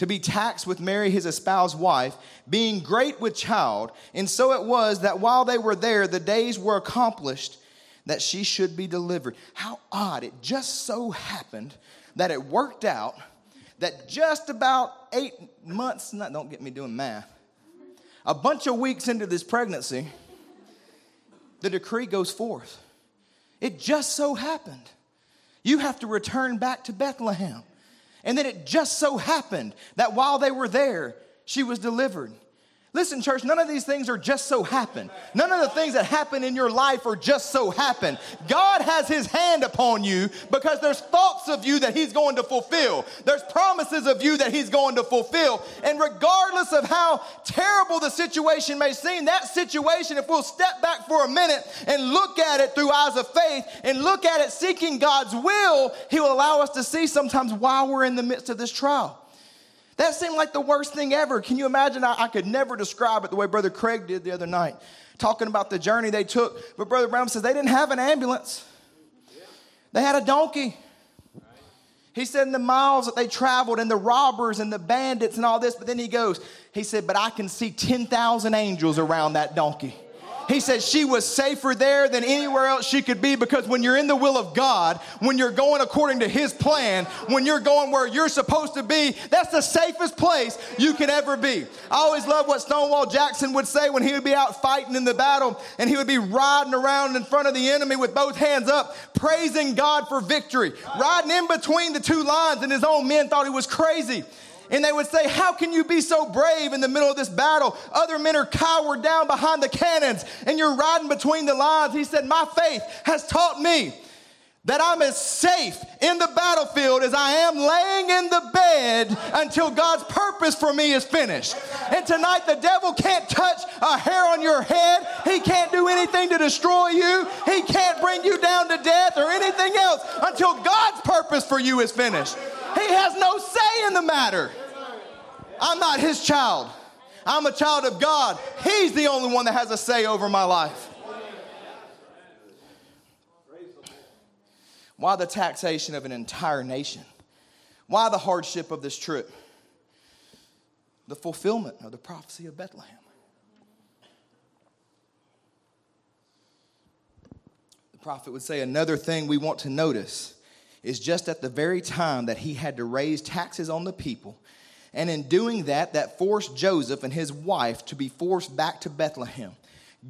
to be taxed with Mary, his espoused wife, being great with child. And so it was that while they were there, the days were accomplished that she should be delivered. How odd. It just so happened that it worked out that just about eight months, not, don't get me doing math, a bunch of weeks into this pregnancy, the decree goes forth. It just so happened. You have to return back to Bethlehem. And then it just so happened that while they were there, she was delivered. Listen, church, none of these things are just so happen. None of the things that happen in your life are just so happen. God has his hand upon you because there's thoughts of you that he's going to fulfill. There's promises of you that he's going to fulfill. And regardless of how terrible the situation may seem, that situation, if we'll step back for a minute and look at it through eyes of faith and look at it seeking God's will, he will allow us to see sometimes while we're in the midst of this trial. That seemed like the worst thing ever. Can you imagine? I, I, could never describe it the way Brother Craig did the other night, talking about the journey they took. But Brother Brown says they didn't have an ambulance, they had a donkey. He said, in the miles that they traveled, and the robbers and the bandits and all this, but then he goes, he said, but I can see 10,000 angels around that donkey. He said she was safer there than anywhere else she could be because when you're in the will of God, when you're going according to His plan, when you're going where you're supposed to be, that's the safest place you can ever be. I always love what Stonewall Jackson would say when he would be out fighting in the battle and he would be riding around in front of the enemy with both hands up, praising God for victory, riding in between the two lines, and his own men thought he was crazy. And they would say, How can you be so brave in the middle of this battle? Other men are cowered down behind the cannons and you're riding between the lines. He said, My faith has taught me that I'm as safe in the battlefield as I am laying in the bed until God's purpose for me is finished. And tonight, the devil can't touch a hair on your head. He can't do anything to destroy you. He can't bring you down to death or anything else until God's purpose for you is finished. He has no say in the matter. I'm not his child. I'm a child of God. He's the only one that has a say over my life. Why the taxation of an entire nation? Why the hardship of this trip? The fulfillment of the prophecy of Bethlehem. The prophet would say another thing we want to notice is just at the very time that he had to raise taxes on the people. And in doing that, that forced Joseph and his wife to be forced back to Bethlehem.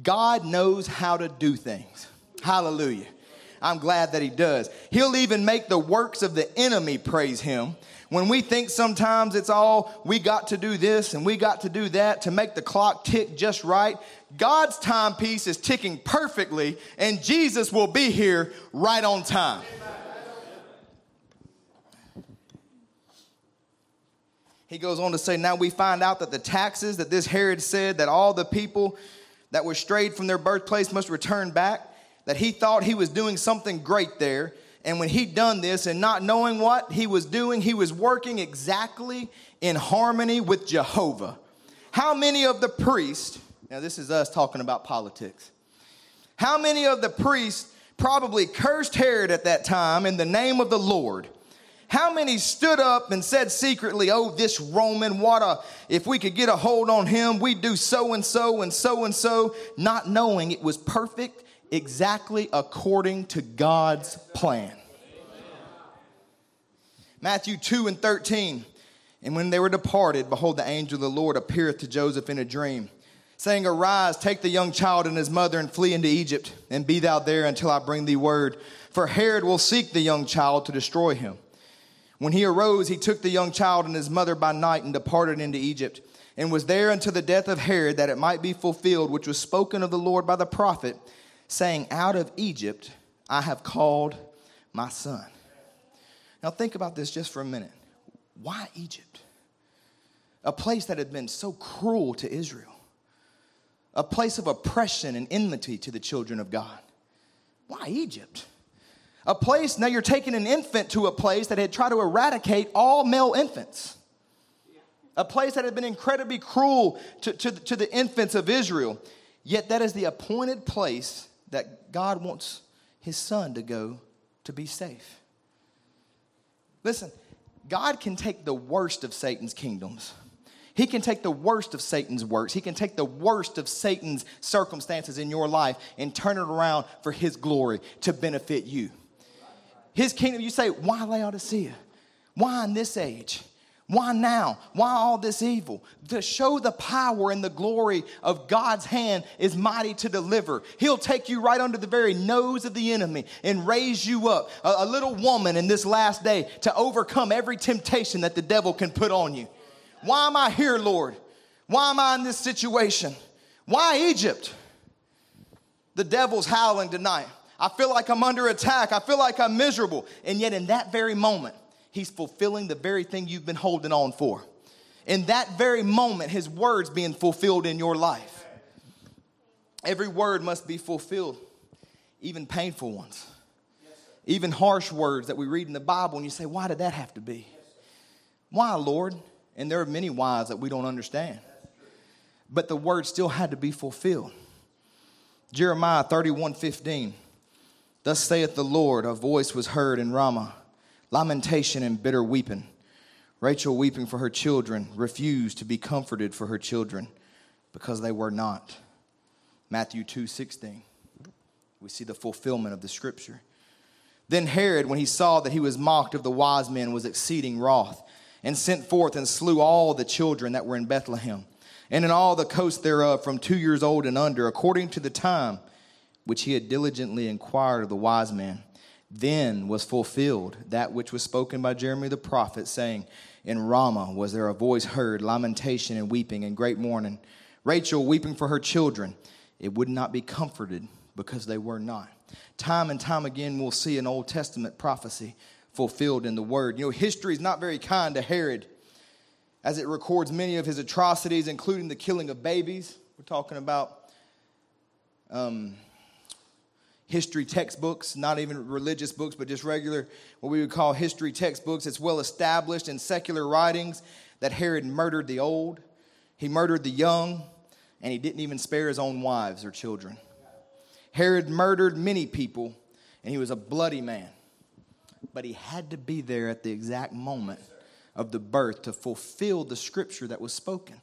God knows how to do things. Hallelujah. I'm glad that he does. He'll even make the works of the enemy praise him. When we think sometimes it's all we got to do this and we got to do that to make the clock tick just right, God's timepiece is ticking perfectly and Jesus will be here right on time. He goes on to say, Now we find out that the taxes that this Herod said that all the people that were strayed from their birthplace must return back that he thought he was doing something great there. And when he'd done this and not knowing what he was doing, he was working exactly in harmony with Jehovah. How many of the priests, now this is us talking about politics, how many of the priests probably cursed Herod at that time in the name of the Lord? How many stood up and said secretly, Oh, this Roman, what a, if we could get a hold on him, we'd do so and so and so and so, not knowing it was perfect exactly according to God's plan. Matthew 2 and 13. And when they were departed, behold, the angel of the Lord appeareth to Joseph in a dream, saying, Arise, take the young child and his mother, and flee into Egypt, and be thou there until I bring thee word. For Herod will seek the young child to destroy him. When he arose, he took the young child and his mother by night and departed into Egypt, and was there until the death of Herod, that it might be fulfilled, which was spoken of the Lord by the prophet saying, Out of Egypt I have called my son. Now, think about this just for a minute. Why Egypt? A place that had been so cruel to Israel, a place of oppression and enmity to the children of God. Why Egypt? A place, now you're taking an infant to a place that had tried to eradicate all male infants. A place that had been incredibly cruel to, to, to the infants of Israel. Yet that is the appointed place that God wants his son to go to be safe. Listen, God can take the worst of Satan's kingdoms. He can take the worst of Satan's works. He can take the worst of Satan's circumstances in your life and turn it around for his glory to benefit you. His kingdom, you say, why Laodicea? Why in this age? Why now? Why all this evil? To show the power and the glory of God's hand is mighty to deliver. He'll take you right under the very nose of the enemy and raise you up, a, little woman in this last day, to overcome every temptation that the devil can put on you. Why am I here, Lord? Why am I in this situation? Why Egypt? The devil's howling tonight. I feel like I'm under attack. I feel like I'm miserable. And yet, in that very moment, he's fulfilling the very thing you've been holding on for. In that very moment, his words being fulfilled in your life. Every word must be fulfilled, even painful ones, even harsh words that we read in the Bible, and you say, Why did that have to be? Why, Lord? And there are many whys that we don't understand. But the word still had to be fulfilled. Jeremiah 31 15. Thus saith the Lord, a voice was heard in Ramah lamentation and bitter weeping. Rachel, weeping for her children, refused to be comforted for her children because they were not. Matthew 2 16. We see the fulfillment of the scripture. Then Herod, when he saw that he was mocked of the wise men, was exceeding wroth, and sent forth and slew all the children that were in Bethlehem, and in all the coast thereof, from two years old and under, according to the time which he had diligently inquired of the wise man. Then was fulfilled that which was spoken by Jeremiah the prophet, saying, In Ramah was there a voice heard, lamentation and weeping and great mourning. Rachel weeping for her children. It would not be comforted because they were not. Time and time again, we'll see an Old Testament prophecy fulfilled in the Word. You know, history is not very kind to Herod as it records many of his atrocities, including the killing of babies. We're talking about um, history textbooks, not even religious books, but just regular, what we would call history textbooks. It's well established in secular writings that Herod murdered the old, he murdered the young, and he didn't even spare his own wives or children. Herod murdered many people, and he was a bloody man. But he had to be there at the exact moment of the birth to fulfill the scripture that was spoken.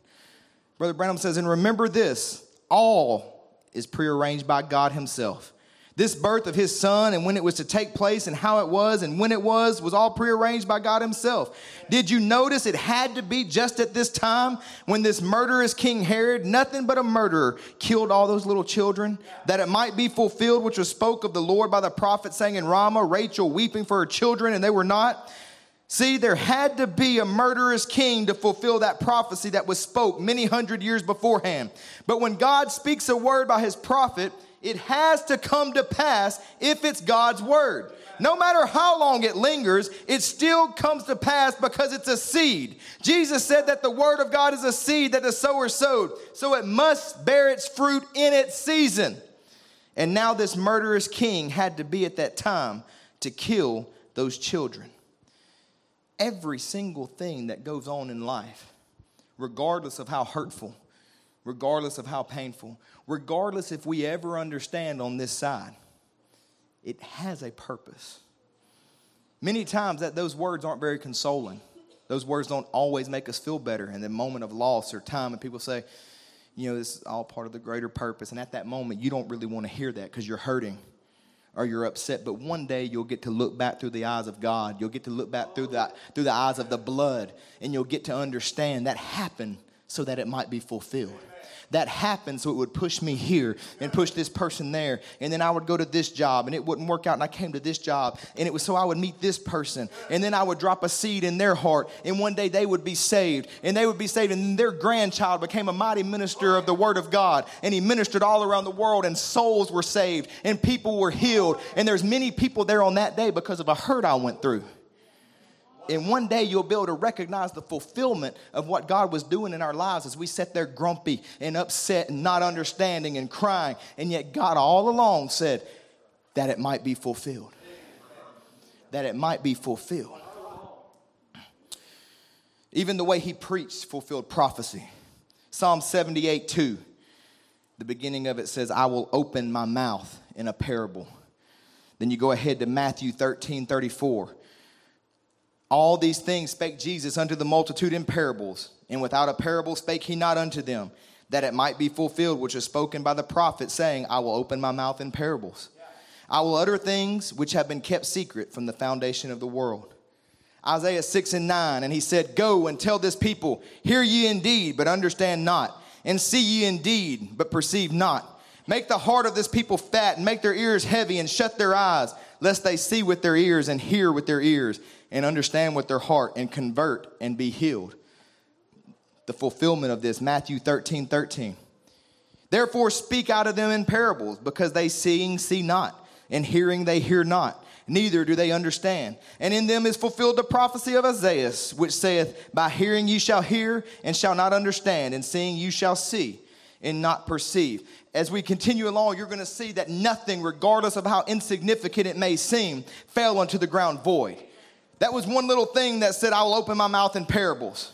Brother Branham says, and remember this all is prearranged by God Himself. This birth of his son and when it was to take place and how it was and when it was was all prearranged by God himself. Did you notice it had to be just at this time when this murderous King Herod, nothing but a murderer, killed all those little children? That it might be fulfilled which was spoke of the Lord by the prophet saying in Ramah, Rachel weeping for her children and they were not. See, there had to be a murderous king to fulfill that prophecy that was spoke many hundred years beforehand. But when God speaks a word by his prophet, it has to come to pass if it's God's word. No matter how long it lingers, it still comes to pass because it's a seed. Jesus said that the word of God is a seed that the sower sowed, so it must bear its fruit in its season. And now this murderous king had to be at that time to kill those children. Every single thing that goes on in life, regardless of how hurtful, regardless of how painful, regardless if we ever understand on this side, it has a purpose. Many times that those words aren't very consoling. Those words don't always make us feel better in the moment of loss or time, and people say, you know, this is all part of the greater purpose. And at that moment, you don't really want to hear that because you're hurting or you're upset. But one day you'll get to look back through the eyes of God. You'll get to look back through the, through the eyes of the blood, and you'll get to understand that happened so that it might be fulfilled that happened so it would push me here and push this person there. And then I would go to this job and it wouldn't work out and I came to this job and it was so I would meet this person. And then I would drop a seed in their heart and one day they would be saved. And they would be saved and their grandchild became a mighty minister of the word of God. And he ministered all around the world and souls were saved and people were healed. And there's many people there on that day because of a hurt I went through and one day you'll be able to recognize the fulfillment of what God was doing in our lives as we sat there grumpy and upset and not understanding and crying. And yet God all along said that it might be fulfilled. That it might be fulfilled. Even the way he preached fulfilled prophecy. Psalm 78 2, the beginning of it says, I will open my mouth in a parable. Then you go ahead to Matthew 13 34. All these things spake Jesus unto the multitude in parables, and without a parable spake he not unto them, that it might be fulfilled which is spoken by the prophet, saying, I will open my mouth in parables. I will utter things which have been kept secret from the foundation of the world. Isaiah 6 and 9, and he said, Go and tell this people, Hear ye indeed, but understand not, and see ye indeed, but perceive not. Make the heart of this people fat, and make their ears heavy, and shut their eyes, lest they see with their ears and hear with their ears and understand with their heart and convert and be healed. The fulfillment of this, Matthew 13 13. Therefore, speak out of them in parables, because they seeing see not, and hearing they hear not, neither do they understand. And in them is fulfilled the prophecy of Isaiah, which saith, By hearing you shall hear, and shall not understand, and seeing you shall see, and not perceive. As we continue along, you're going to see that nothing, regardless of how insignificant it may seem, fell unto the ground void. That was one little thing that said, I will open my mouth in parables.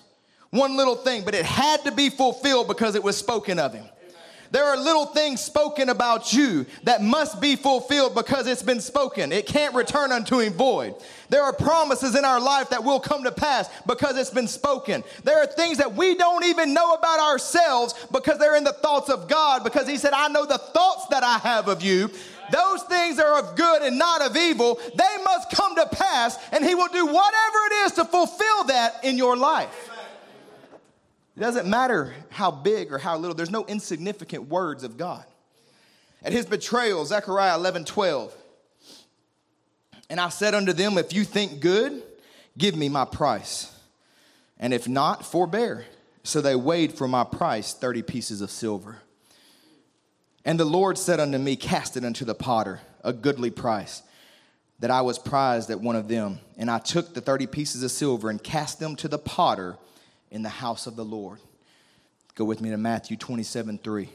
One little thing, but it had to be fulfilled because it was spoken of him. There are little things spoken about you that must be fulfilled because it's been spoken. It can't return unto him void. There are promises in our life that will come to pass because it's been spoken. There are things that we don't even know about ourselves because they're in the thoughts of God because he said, I know the thoughts that I have of you those things are of good and not of evil, they must come to pass, and He will do whatever it is to fulfill that in your life. It doesn't matter how big or how little, there's no insignificant words of God. At his betrayal, Zechariah 11 12. And I said unto them, If you think good, give me my price. And if not, forbear. So they weighed for my price 30 pieces of silver. And the Lord said unto me, Cast it unto the potter a goodly price, that I was prized at one of them. And I took the 30 pieces of silver and cast them to the potter in the house of the Lord. Go with me to Matthew 27 3.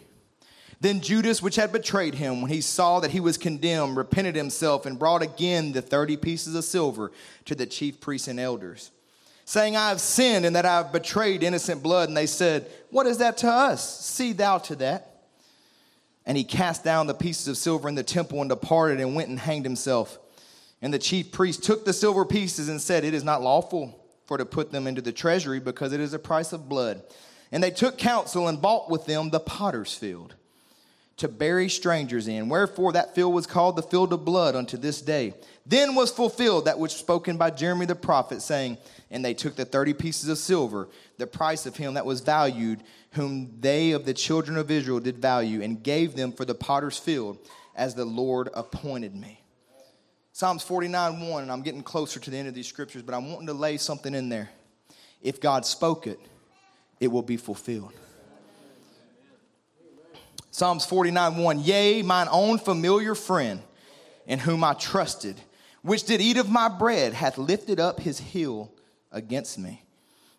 Then Judas, which had betrayed him, when he saw that he was condemned, repented himself and brought again the 30 pieces of silver to the chief priests and elders, saying, I have sinned and that I have betrayed innocent blood. And they said, What is that to us? See thou to that. And he cast down the pieces of silver in the temple and departed and went and hanged himself. And the chief priest took the silver pieces and said, It is not lawful for to put them into the treasury because it is a price of blood. And they took counsel and bought with them the potter's field to bury strangers in. Wherefore that field was called the field of blood unto this day. Then was fulfilled that which was spoken by Jeremy the prophet, saying, And they took the thirty pieces of silver, the price of him that was valued, whom they of the children of Israel did value, and gave them for the potter's field, as the Lord appointed me. Psalms 49 1, and I'm getting closer to the end of these scriptures, but I'm wanting to lay something in there. If God spoke it, it will be fulfilled. Psalms 49 1 Yea, mine own familiar friend, in whom I trusted, which did eat of my bread, hath lifted up his heel against me.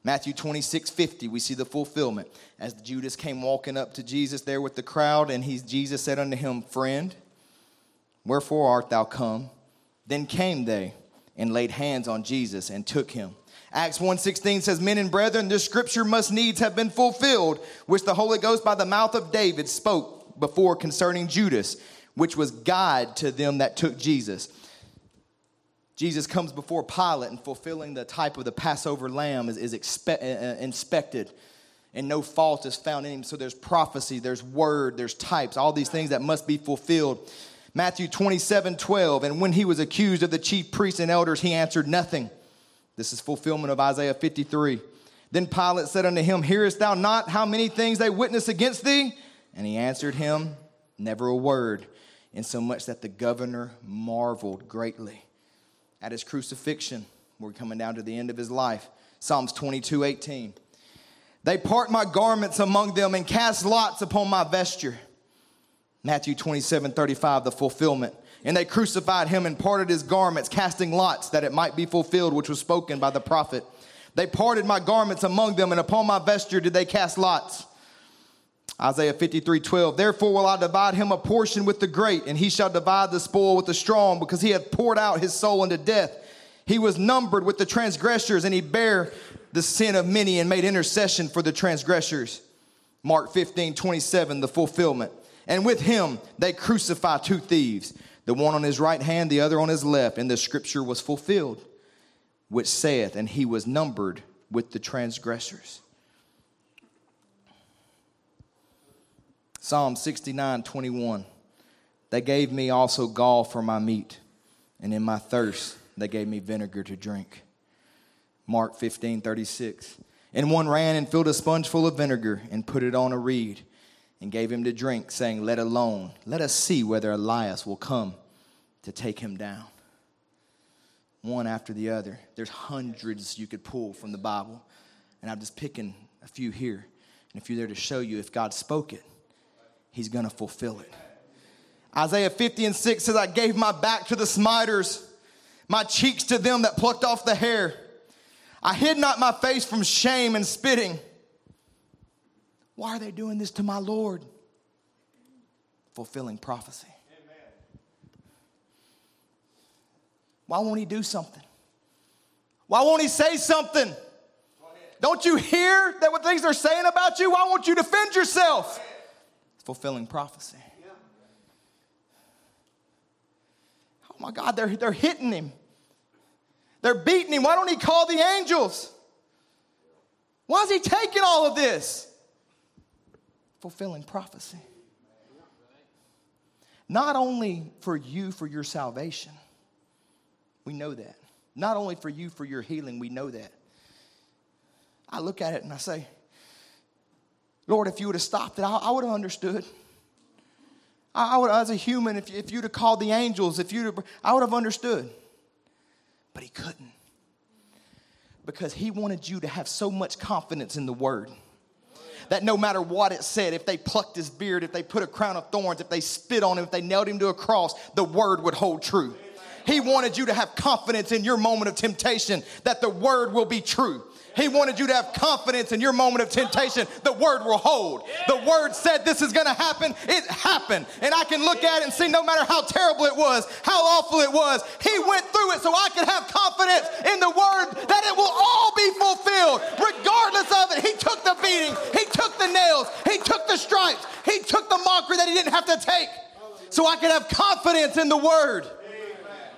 Matthew 26 50, we see the fulfillment. As Judas came walking up to Jesus there with the crowd, and he, Jesus said unto him, Friend, wherefore art thou come? Then came they and laid hands on Jesus and took him. Acts 1:16 says, Men and brethren, this scripture must needs have been fulfilled, which the Holy Ghost by the mouth of David spoke before concerning Judas, which was guide to them that took Jesus. Jesus comes before Pilate and fulfilling the type of the Passover lamb is, is uh, uh, inspected and no fault is found in him. So there's prophecy, there's word, there's types, all these things that must be fulfilled. Matthew 27 12, and when he was accused of the chief priests and elders, he answered nothing. This is fulfillment of Isaiah 53. Then Pilate said unto him, Hearest thou not how many things they witness against thee? And he answered him, Never a word, insomuch that the governor marveled greatly. At his crucifixion, we're coming down to the end of his life. Psalms 22 18. They part my garments among them and cast lots upon my vesture. Matthew 27 35, the fulfillment. And they crucified him and parted his garments, casting lots that it might be fulfilled, which was spoken by the prophet. They parted my garments among them, and upon my vesture did they cast lots. Isaiah 53 12. Therefore will I divide him a portion with the great, and he shall divide the spoil with the strong, because he hath poured out his soul unto death. He was numbered with the transgressors, and he bare the sin of many and made intercession for the transgressors. Mark 15 27, the fulfillment. And with him they crucify two thieves the one on his right hand, the other on his left. And the scripture was fulfilled, which saith, And he was numbered with the transgressors. Psalm 69 21. They gave me also gall for my meat, and in my thirst they gave me vinegar to drink. Mark 15 36. And one ran and filled a sponge full of vinegar and put it on a reed and gave him to drink, saying, Let alone, let us see whether Elias will come to take him down. One after the other. There's hundreds you could pull from the Bible, and I'm just picking a few here. And a you're there to show you if God spoke it, He's going to fulfill it. Isaiah 50 and 6 says, I gave my back to the smiters, my cheeks to them that plucked off the hair. I hid not my face from shame and spitting. Why are they doing this to my Lord? Fulfilling prophecy. Why won't he do something? Why won't he say something? Don't you hear that what things they're saying about you? Why won't you defend yourself? Fulfilling prophecy. Oh my God, they're, they're hitting him. They're beating him. Why don't he call the angels? Why is he taking all of this? Fulfilling prophecy. Not only for you for your salvation, we know that. Not only for you for your healing, we know that. I look at it and I say, Lord, if you would have stopped it, I, would have understood. I, I, would, as a human, if, if you'd have called the angels, if you'd have, I would have understood. But he couldn't. Because he wanted you to have so much confidence in the word that no matter what it said, if they plucked his beard, if they put a crown of thorns, if they spit on him, if they nailed him to a cross, the word would hold true. He wanted you to have confidence in your moment of temptation that the word will be true. He wanted you to have confidence in your moment of temptation. The word will hold. The word said this is going to happen. It happened. And I can look at it and see no matter how terrible it was, how awful it was, he went through it so I could have confidence in the word that it will all be fulfilled. Regardless of it, he took the beating, he took the nails, he took the stripes, he took the mockery that he didn't have to take so I could have confidence in the word.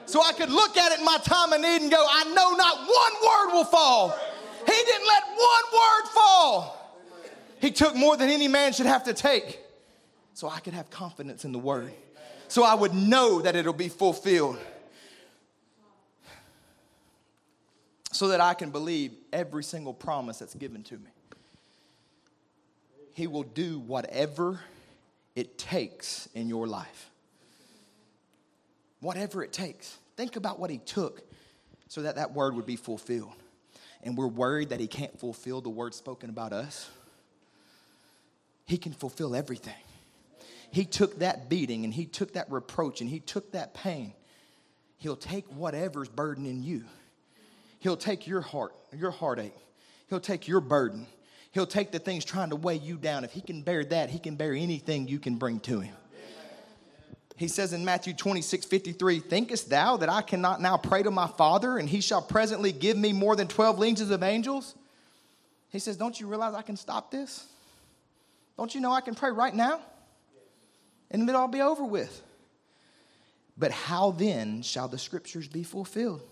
So I could look at it in my time of need and go, I know not one word will fall. He didn't let one word fall. He took more than any man should have to take. So I could have confidence in the word. So I would know that it'll be fulfilled. So that I can believe every single promise that's given to me. He will do whatever it takes in your life. Whatever it takes. Think about what he took so that that word would be fulfilled and we're worried that He can't fulfill the word spoken about us, He can fulfill everything. He took that beating and He took that reproach and He took that pain. He'll take whatever's burdening you. He'll take your heart, your heartache. He'll take your burden. He'll take the things trying to weigh you down. If he can bear that, he can bear anything you can bring to him. He says in Matthew 26, 53, Thinkest thou that I cannot now pray to my Father, and he shall presently give me more than 12 legions of angels? He says, Don't you realize I can stop this? Don't you know I can pray right now? And it'll all be over with. But how then shall the scriptures be fulfilled?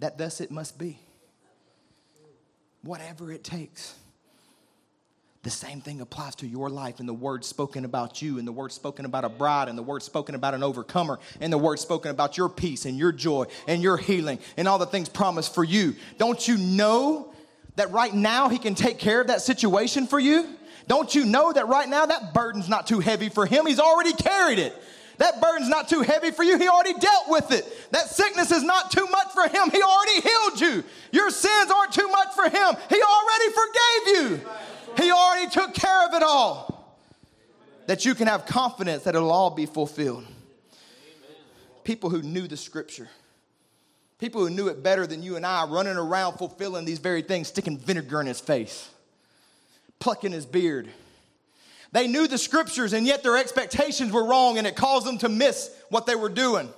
That thus it must be. Whatever it takes. The same thing applies to your life and the word spoken about you, and the word spoken about a bride, and the word spoken about an overcomer, and the word spoken about your peace and your joy and your healing and all the things promised for you. Don't you know that right now He can take care of that situation for you? Don't you know that right now that burden's not too heavy for Him? He's already carried it. That burden's not too heavy for you. He already dealt with it. That sickness is not too much for him. He already healed you. Your sins aren't too much for him. He already forgave you. He already took care of it all. That you can have confidence that it'll all be fulfilled. People who knew the scripture, people who knew it better than you and I, running around fulfilling these very things, sticking vinegar in his face, plucking his beard. They knew the scriptures, and yet their expectations were wrong, and it caused them to miss what they were doing.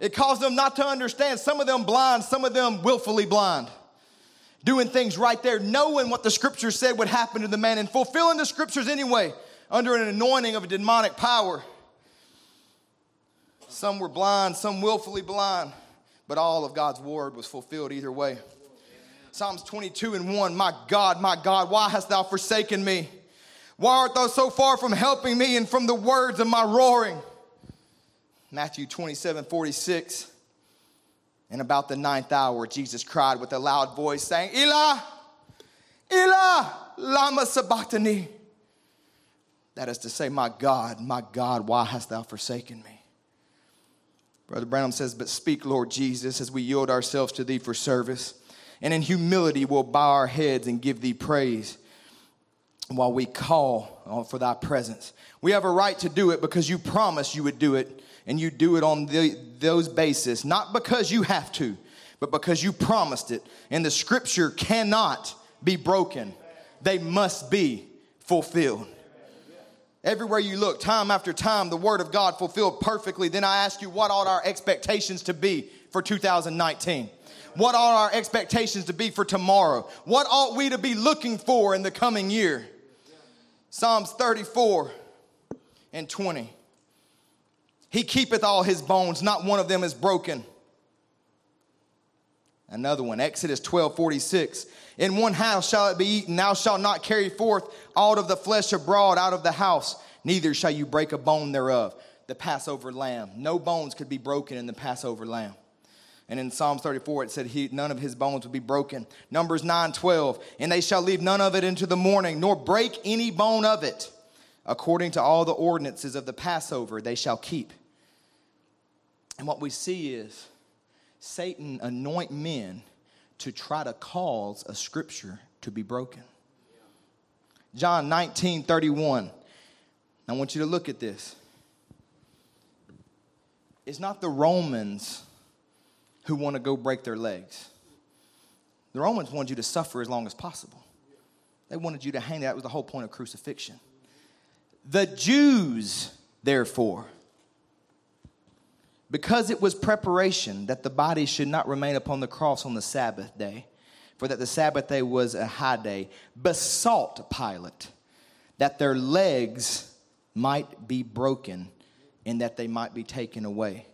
It caused them not to understand. Some of them blind, some of them willfully blind doing things right there, knowing what the scripture said would happen to the man and fulfilling the scriptures anyway under an anointing of a demonic power. Some were blind, some willfully blind, but all of God's word was fulfilled either way. Psalms 22 and 1 My God, my God, why hast thou forsaken me? Why art thou so far from helping me and from the words of my roaring? Matthew 27 46. And about the ninth hour, Jesus cried with a loud voice, saying, Eli, Eli, lama sabachthani. That is to say, My God, my God, why hast thou forsaken me? Brother Branham says, But speak, Lord Jesus, as we yield ourselves to thee for service, and in humility we'll bow our heads and give thee praise while we call uh, for thy presence. We have a right to do it because you promised you would do it and you do it on the, those basis, not because you have to, but because you promised it. And the scripture cannot be broken, they must be fulfilled. Everywhere you look, time after time, the word of God fulfilled perfectly. Then I ask you, what ought our expectations to be for 2019? What ought our expectations to be for tomorrow? What ought we to be looking for in the coming year? Psalms 34 and 20. He keepeth all his bones, not one of them is broken. Another one, Exodus 12 46. In one house shall it be eaten, thou shalt not carry forth all of the flesh abroad out of the house, neither shall you break a bone thereof. The Passover lamb. No bones could be broken in the Passover lamb. And in Psalms 34, it said, he, None of his bones would be broken. Numbers 9 12, and they shall leave none of it into the morning, nor break any bone of it. According to all the ordinances of the Passover, they shall keep. And what we see is Satan anoint men to try to cause a scripture to be broken. John 19 31. I want you to look at this. It's not the Romans who want to go break their legs. The Romans wanted you to suffer as long as possible. They wanted you to hang. That was the whole point of crucifixion. The Jews, therefore, because it was preparation that the body should not remain upon the cross on the Sabbath day, for that the Sabbath day was a high day, besought Pilate that their legs might be broken and that they might be taken away.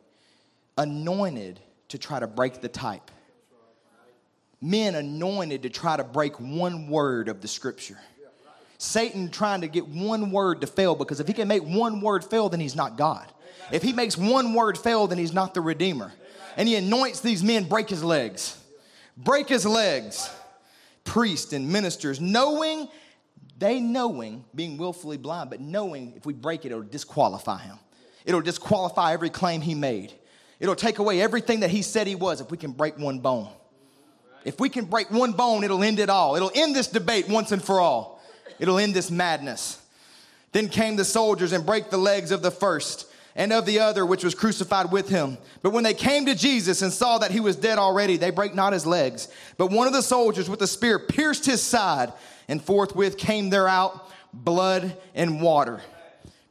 Anointed to try to break the type. Men anointed to try to break one word of the scripture. Satan trying to get one word to fail because if he can make one word fail, then he's not God. If he makes one word fail, then he's not the Redeemer. And he anoints these men, break his legs. Break his legs. Priests and ministers, knowing, they knowing, being willfully blind, but knowing if we break it, it'll disqualify him. It'll disqualify every claim he made. It'll take away everything that he said he was if we can break one bone. If we can break one bone, it'll end it all. It'll end this debate once and for all. It'll end this madness. Then came the soldiers and break the legs of the first and of the other which was crucified with him. But when they came to Jesus and saw that he was dead already, they brake not his legs. But one of the soldiers with a spear pierced his side, and forthwith came there out blood and water.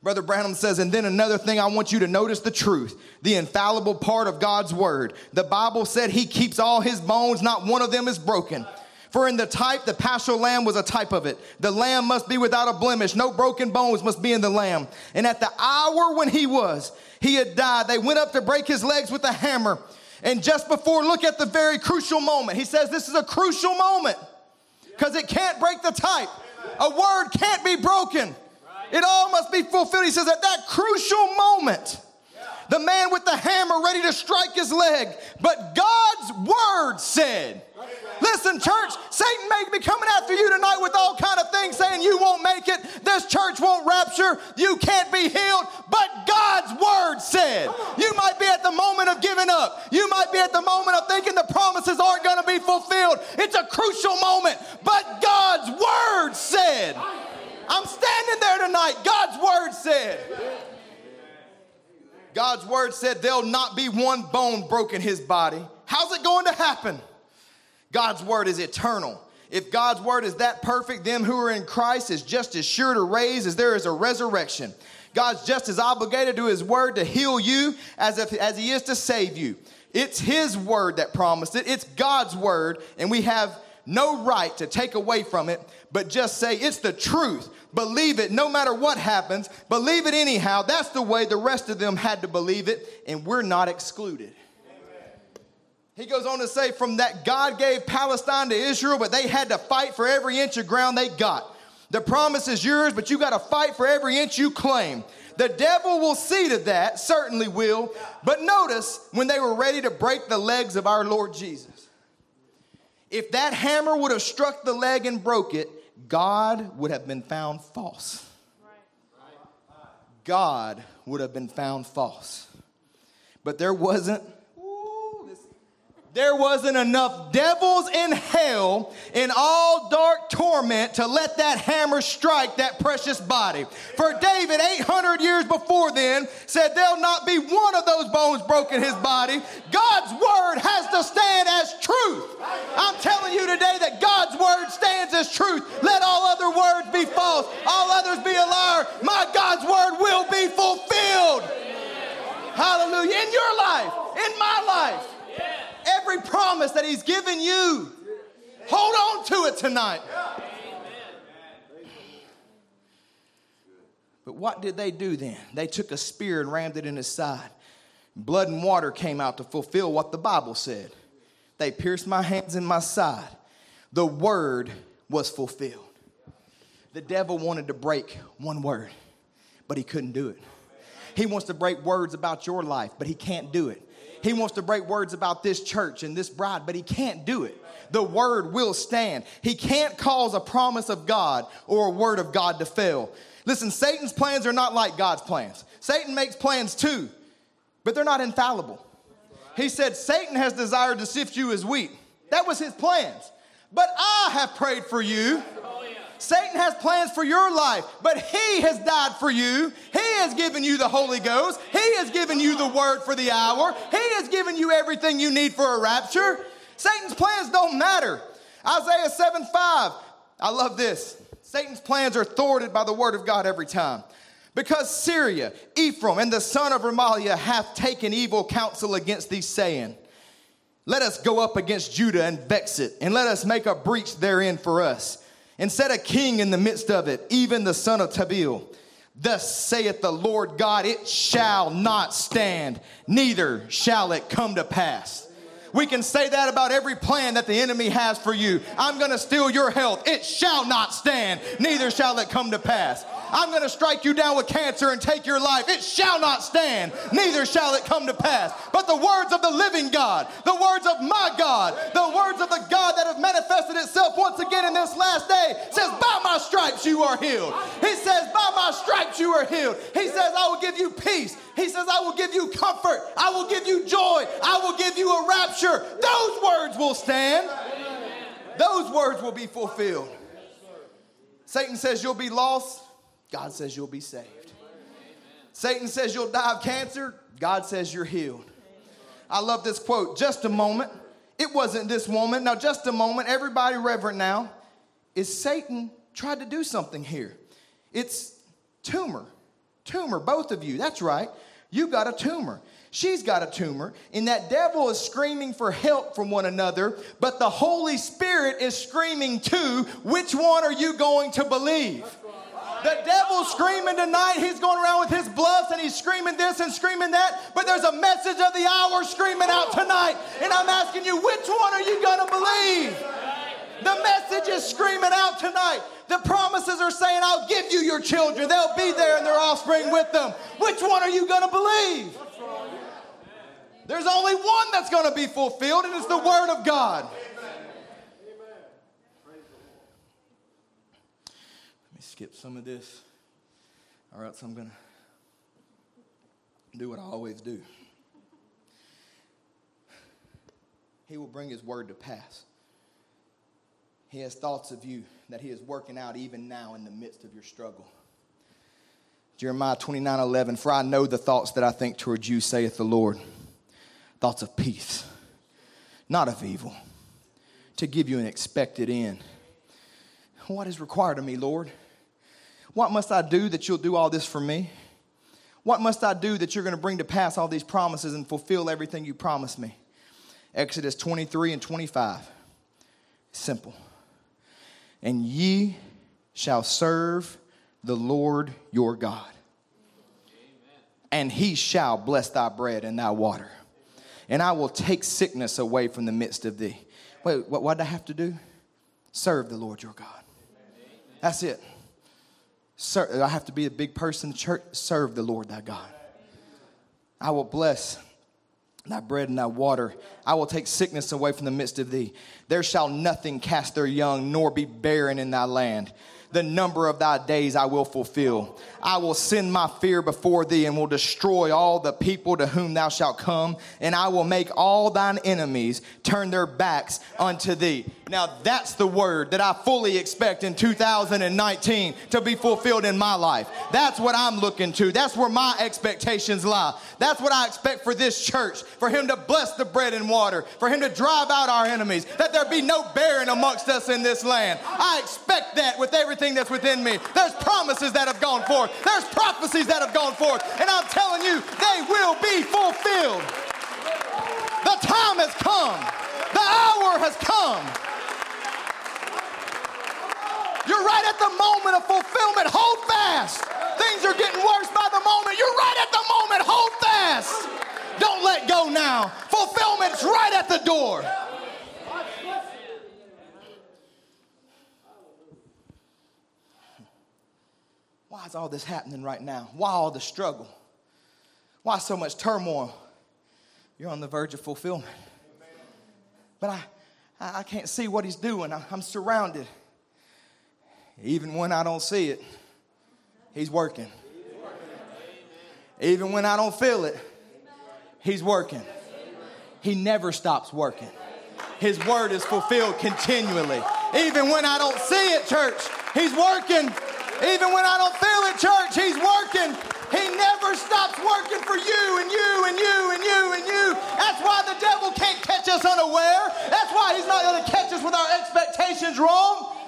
Brother Branham says, and then another thing, I want you to notice the truth, the infallible part of God's word. The Bible said he keeps all his bones, not one of them is broken. For in the type, the paschal lamb was a type of it. The lamb must be without a blemish. No broken bones must be in the lamb. And at the hour when he was, he had died. They went up to break his legs with a hammer. And just before, look at the very crucial moment. He says this is a crucial moment because it can't break the type. A word can't be broken. It all must be fulfilled. He says, at that crucial moment, the man with the hammer ready to strike his leg, but God's word said, Listen, church, Satan may be coming after you tonight with all kind of things saying you won't make it, this church won't rapture, you can't be healed, but God's word said. You might be at the moment of giving up. You might be at the moment of thinking the promises aren't going to be fulfilled. It's a crucial moment, but God's word said. I'm standing there tonight. God's word said. God's word said there'll not be one bone broken in his body. How's it going to happen? God's word is eternal. If God's word is that perfect, them who are in Christ is just as sure to raise as there is a resurrection. God's just as obligated to his word to heal you as, if, as he is to save you. It's his word that promised it. It's God's word, and we have no right to take away from it, but just say it's the truth. Believe it no matter what happens. Believe it anyhow. That's the way the rest of them had to believe it, and we're not excluded. He goes on to say, from that God gave Palestine to Israel, but they had to fight for every inch of ground they got. The promise is yours, but you got to fight for every inch you claim. The devil will see to that, certainly will. But notice when they were ready to break the legs of our Lord Jesus. If that hammer would have struck the leg and broke it, God would have been found false. God would have been found false. But there wasn't there wasn't enough devils in hell in all dark torment to let that hammer strike that precious body. For David, 800 years before then, said there'll not be one of those bones broken his body. God's word has to stand as truth. I'm telling you today that God's word stands as truth. Let all other words be false, all others be a liar. My God's word will be fulfilled. Hallelujah. In your life, in my life every promise that He's given you. Hold on to it tonight. But what did they do then? They took a spear and rammed it in his side. Blood and water came out to fulfill what the Bible said. They pierced my hands and my side. The word was fulfilled. The devil wanted to break one word, but he couldn't do it. He wants to break words about your life, but he can't do it. He wants to break words about this church and this bride, but he can't do it. The word will stand. He can't cause a promise of God or a word of God to fail. Listen, Satan's plans are not like God's plans. Satan makes plans too, but they're not infallible. He said, Satan has desired to sift you as wheat. That was his plans. But I have prayed for you Satan has plans for your life, but he has died for you. He has given you the Holy Ghost. He has given you the word for the hour. He has given you everything you need for a rapture. Satan's plans don't matter. Isaiah 7 5. I love this. Satan's plans are thwarted by the word of God every time. Because Syria, Ephraim, and the son of Remaliah hath taken evil counsel against thee, saying, Let us go up against Judah and vex it, and let us make a breach therein for us, and set a king in the midst of it, even the son of Tabeel. Thus saith the Lord God, it shall not stand, neither shall it come to pass. We can say that about every plan that the enemy has for you. I'm going to steal your health. It shall not stand, neither shall it come to pass. I'm going to strike you down with cancer and take your life. It shall not stand, neither shall it come to pass. But the words of the living God, the words of my God, the words of the God that have manifested itself once again in this last day says, By my stripes you are healed. He says, By my stripes you are healed. He says, I will give you peace. He says, I will give you comfort. I will give you joy. I will give you a rapture. Those words will stand. Those words will be fulfilled. Satan says you'll be lost. God says you'll be saved. Satan says you'll die of cancer. God says you're healed. I love this quote. Just a moment. It wasn't this woman. Now, just a moment. Everybody reverent now. Is Satan tried to do something here? It's tumor. Tumor, both of you. That's right. You got a tumor. She's got a tumor, and that devil is screaming for help from one another, but the Holy Spirit is screaming too. Which one are you going to believe? The devil's screaming tonight. He's going around with his bluffs and he's screaming this and screaming that. But there's a message of the hour screaming out tonight. And I'm asking you, which one are you going to believe? The message is screaming out tonight. The promises are saying, I'll give you your children. They'll be there and their offspring with them. Which one are you going to believe? There's only one that's going to be fulfilled, and it's the Word of God. Skip some of this, or else I'm going to do what I always do. He will bring His word to pass. He has thoughts of you that He is working out even now in the midst of your struggle. Jeremiah 29 11, for I know the thoughts that I think towards you, saith the Lord. Thoughts of peace, not of evil, to give you an expected end. What is required of me, Lord? What must I do that you'll do all this for me? What must I do that you're going to bring to pass all these promises and fulfill everything you promised me? Exodus 23 and 25. Simple. And ye shall serve the Lord your God, and he shall bless thy bread and thy water. And I will take sickness away from the midst of thee. Wait, what, what did I have to do? Serve the Lord your God. That's it. I have to be a big person church. Serve the Lord thy God. I will bless thy bread and thy water. I will take sickness away from the midst of thee. There shall nothing cast their young, nor be barren in thy land the number of thy days I will fulfill. I will send my fear before thee and will destroy all the people to whom thou shalt come, and I will make all thine enemies turn their backs unto thee. Now, that's the word that I fully expect in 2019 to be fulfilled in my life. That's what I'm looking to. That's where my expectations lie. That's what I expect for this church for Him to bless the bread and water, for Him to drive out our enemies, that there be no barren amongst us in this land. I expect that with everything that's within me. There's promises that have gone forth, there's prophecies that have gone forth, and I'm telling you, they will be fulfilled. The time has come, the hour has come. You're right at the moment of fulfillment. Hold fast. Things are getting worse by the moment. You're right at the moment. Hold fast. Don't let go now. Fulfillment's right at the door. Why is all this happening right now? Why all the struggle? Why so much turmoil? You're on the verge of fulfillment. But I, I can't see what he's doing. I'm surrounded. Even when I don't see it, He's working. Even when I don't feel it, He's working. He never stops working. His word is fulfilled continually. Even when I don't see it, church, He's working. Even when I don't feel it, church, He's working. He never stops working for you and you and you and you and you. That's why the devil can't catch us unaware. That's why he's not going to catch us with our expectations wrong.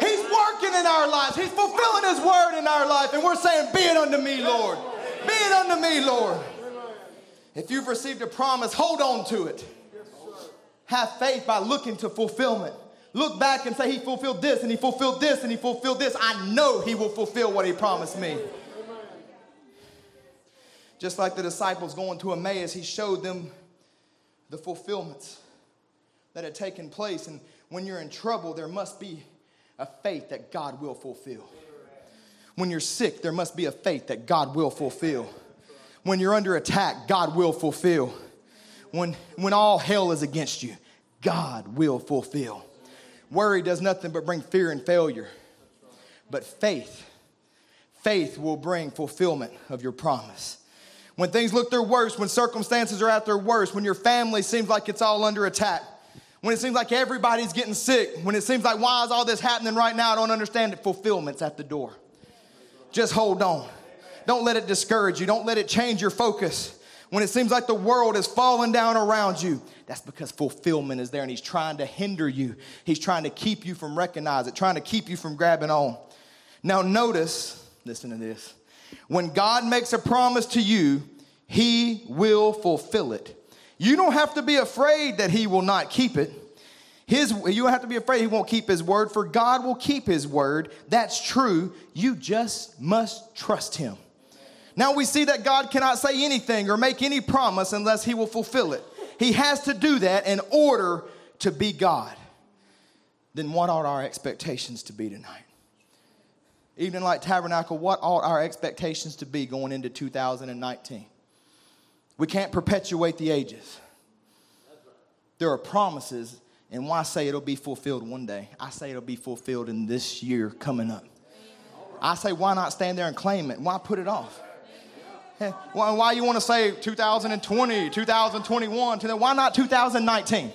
He's working in our lives. He's fulfilling his word in our life. And we're saying, Be it unto me, Lord. Be it unto me, Lord. If you've received a promise, hold on to it. Have faith by looking to fulfillment. Look back and say, He fulfilled this, and He fulfilled this, and He fulfilled this. I know He will fulfill what He promised me. Just like the disciples going to Emmaus, he showed them the fulfillments that had taken place. And when you're in trouble, there must be a faith that God will fulfill. When you're sick, there must be a faith that God will fulfill. When you're under attack, God will fulfill. When, when all hell is against you, God will fulfill. Worry does nothing but bring fear and failure. But faith, faith will bring fulfillment of your promise when things look their worst, when circumstances are at their worst, when your family seems like it's all under attack, when it seems like everybody's getting sick, when it seems like, why is all this happening right now? I don't understand it. Fulfillment's at the door. Just hold on. Don't let it discourage you. Don't let it change your focus. When it seems like the world is falling down around you, that's because fulfillment is there and He's trying to hinder you. He's trying to keep you from recognizing it, trying to keep you from grabbing on. Now, notice, listen to this. When God makes a promise to you, he will fulfill it. You don't have to be afraid that he will not keep it. His, you don't have to be afraid he won't keep his word, for God will keep his word. That's true. You just must trust him. Now we see that God cannot say anything or make any promise unless he will fulfill it. He has to do that in order to be God. Then what ought our expectations to be tonight? Evening Light Tabernacle, what ought our expectations to be going into 2019? We can't perpetuate the ages. There are promises, and why say it'll be fulfilled one day? I say it'll be fulfilled in this year coming up. I say, why not stand there and claim it? Why put it off? Why, why you want to say 2020, 2021? Why not 2019?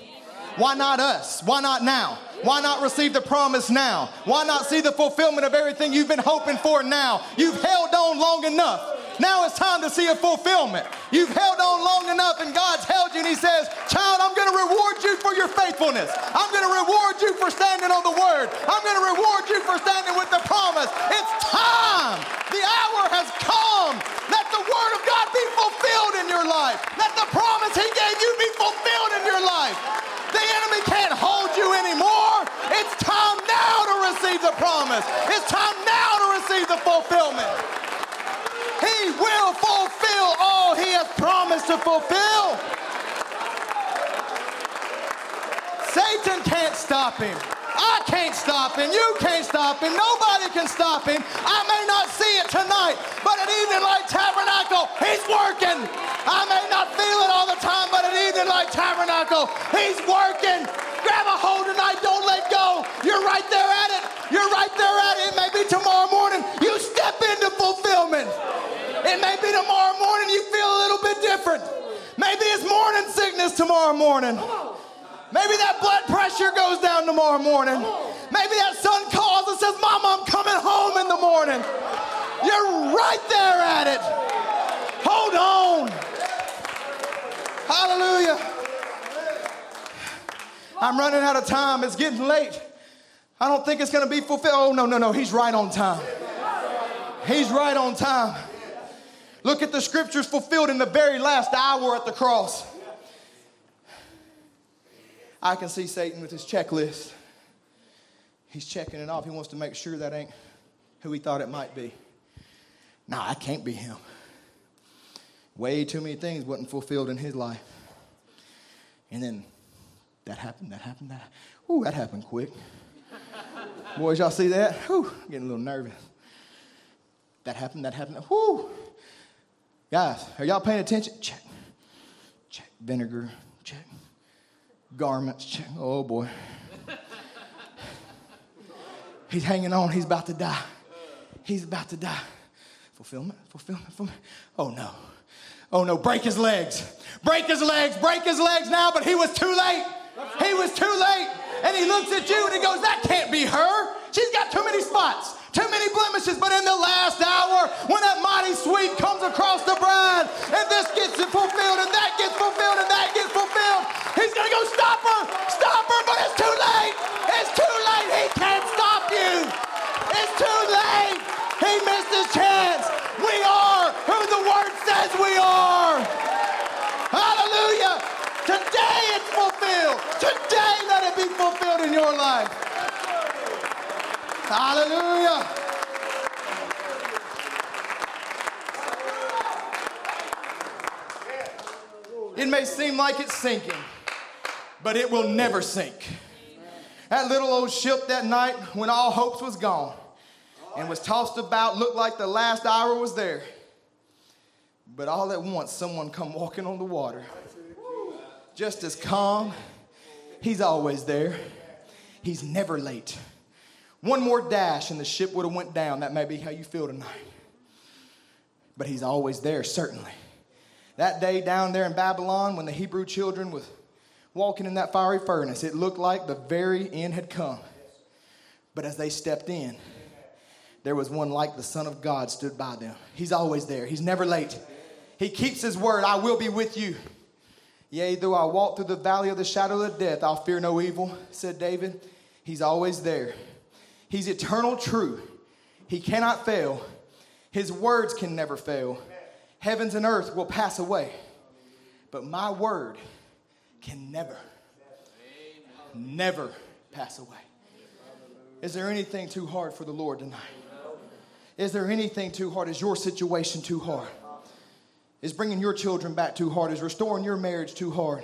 Why not us? Why not now? Why not receive the promise now? Why not see the fulfillment of everything you've been hoping for now? You've held on long enough. Now it's time to see a fulfillment. You've held on long enough and God's held you and He says, Child, I'm going to reward you for your faithfulness. I'm going to reward you for standing on the word. I'm going to reward you for standing with the promise. It's time. The hour has come. Let the word of God be fulfilled in your life. Let the promise He gave you be fulfilled in your life. The enemy can't hold you anymore. It's time now to receive the promise. It's time now to receive the fulfillment. He will fulfill all he has promised to fulfill. Satan can't stop him. I can't stop him. You can't stop him. Nobody can stop him. I may not see it tonight, but at Evening Light Tabernacle, he's working. I may not feel it all the time, but at Evening Light Tabernacle, he's working. Grab a hold tonight. Don't let go. You're right there at it. You're right there at it. It may be tomorrow morning. You step into fulfillment. It may be tomorrow morning you feel a little bit different. Maybe it's morning sickness tomorrow morning. Maybe that blood pressure goes down tomorrow morning. Maybe that son calls and says, Mom, I'm coming home in the morning. You're right there at it. Hold on. Hallelujah. I'm running out of time. It's getting late. I don't think it's going to be fulfilled. Oh, no, no, no. He's right on time. He's right on time. Look at the scriptures fulfilled in the very last hour at the cross. I can see Satan with his checklist. He's checking it off. He wants to make sure that ain't who he thought it might be. Nah, I can't be him. Way too many things wasn't fulfilled in his life. And then that happened, that happened, that. Ooh, that happened quick. Boys, y'all see that? Ooh, getting a little nervous. That happened, that happened. Whoo! Guys, are y'all paying attention? Check. Check. Vinegar. Garments. Oh boy. He's hanging on. He's about to die. He's about to die. Fulfillment, fulfillment, fulfillment. Oh no. Oh no. Break his legs. Break his legs. Break his legs now, but he was too late. He was too late. And he looks at you and he goes, That can't be her. She's got too many spots, too many blemishes. But in the last hour, when that mighty sweep comes across the bride, and this gets fulfilled, and that gets fulfilled, and that gets fulfilled, he's to go stop her, stop her, but it's too late. It's too late. He can't stop you. It's too late. He missed his chance. We are who the word says we are. Hallelujah. Today it's fulfilled. Today let it be fulfilled in your life. Hallelujah. It may seem like it's sinking, but it will never sink. That little old ship that night when all hopes was gone and was tossed about, looked like the last hour was there. But all at once, someone come walking on the water. Just as calm, he's always there. He's never late. One more dash and the ship would have went down. That may be how you feel tonight. But he's always there, certainly. That day down there in Babylon, when the Hebrew children was walking in that fiery furnace, it looked like the very end had come. But as they stepped in, there was one like the Son of God stood by them. He's always there, He's never late. He keeps His word I will be with you. Yea, though I walk through the valley of the shadow of death, I'll fear no evil, said David. He's always there. He's eternal true. He cannot fail. His words can never fail. Heavens and earth will pass away, but my word can never, never pass away. Is there anything too hard for the Lord tonight? Is there anything too hard? Is your situation too hard? Is bringing your children back too hard? Is restoring your marriage too hard?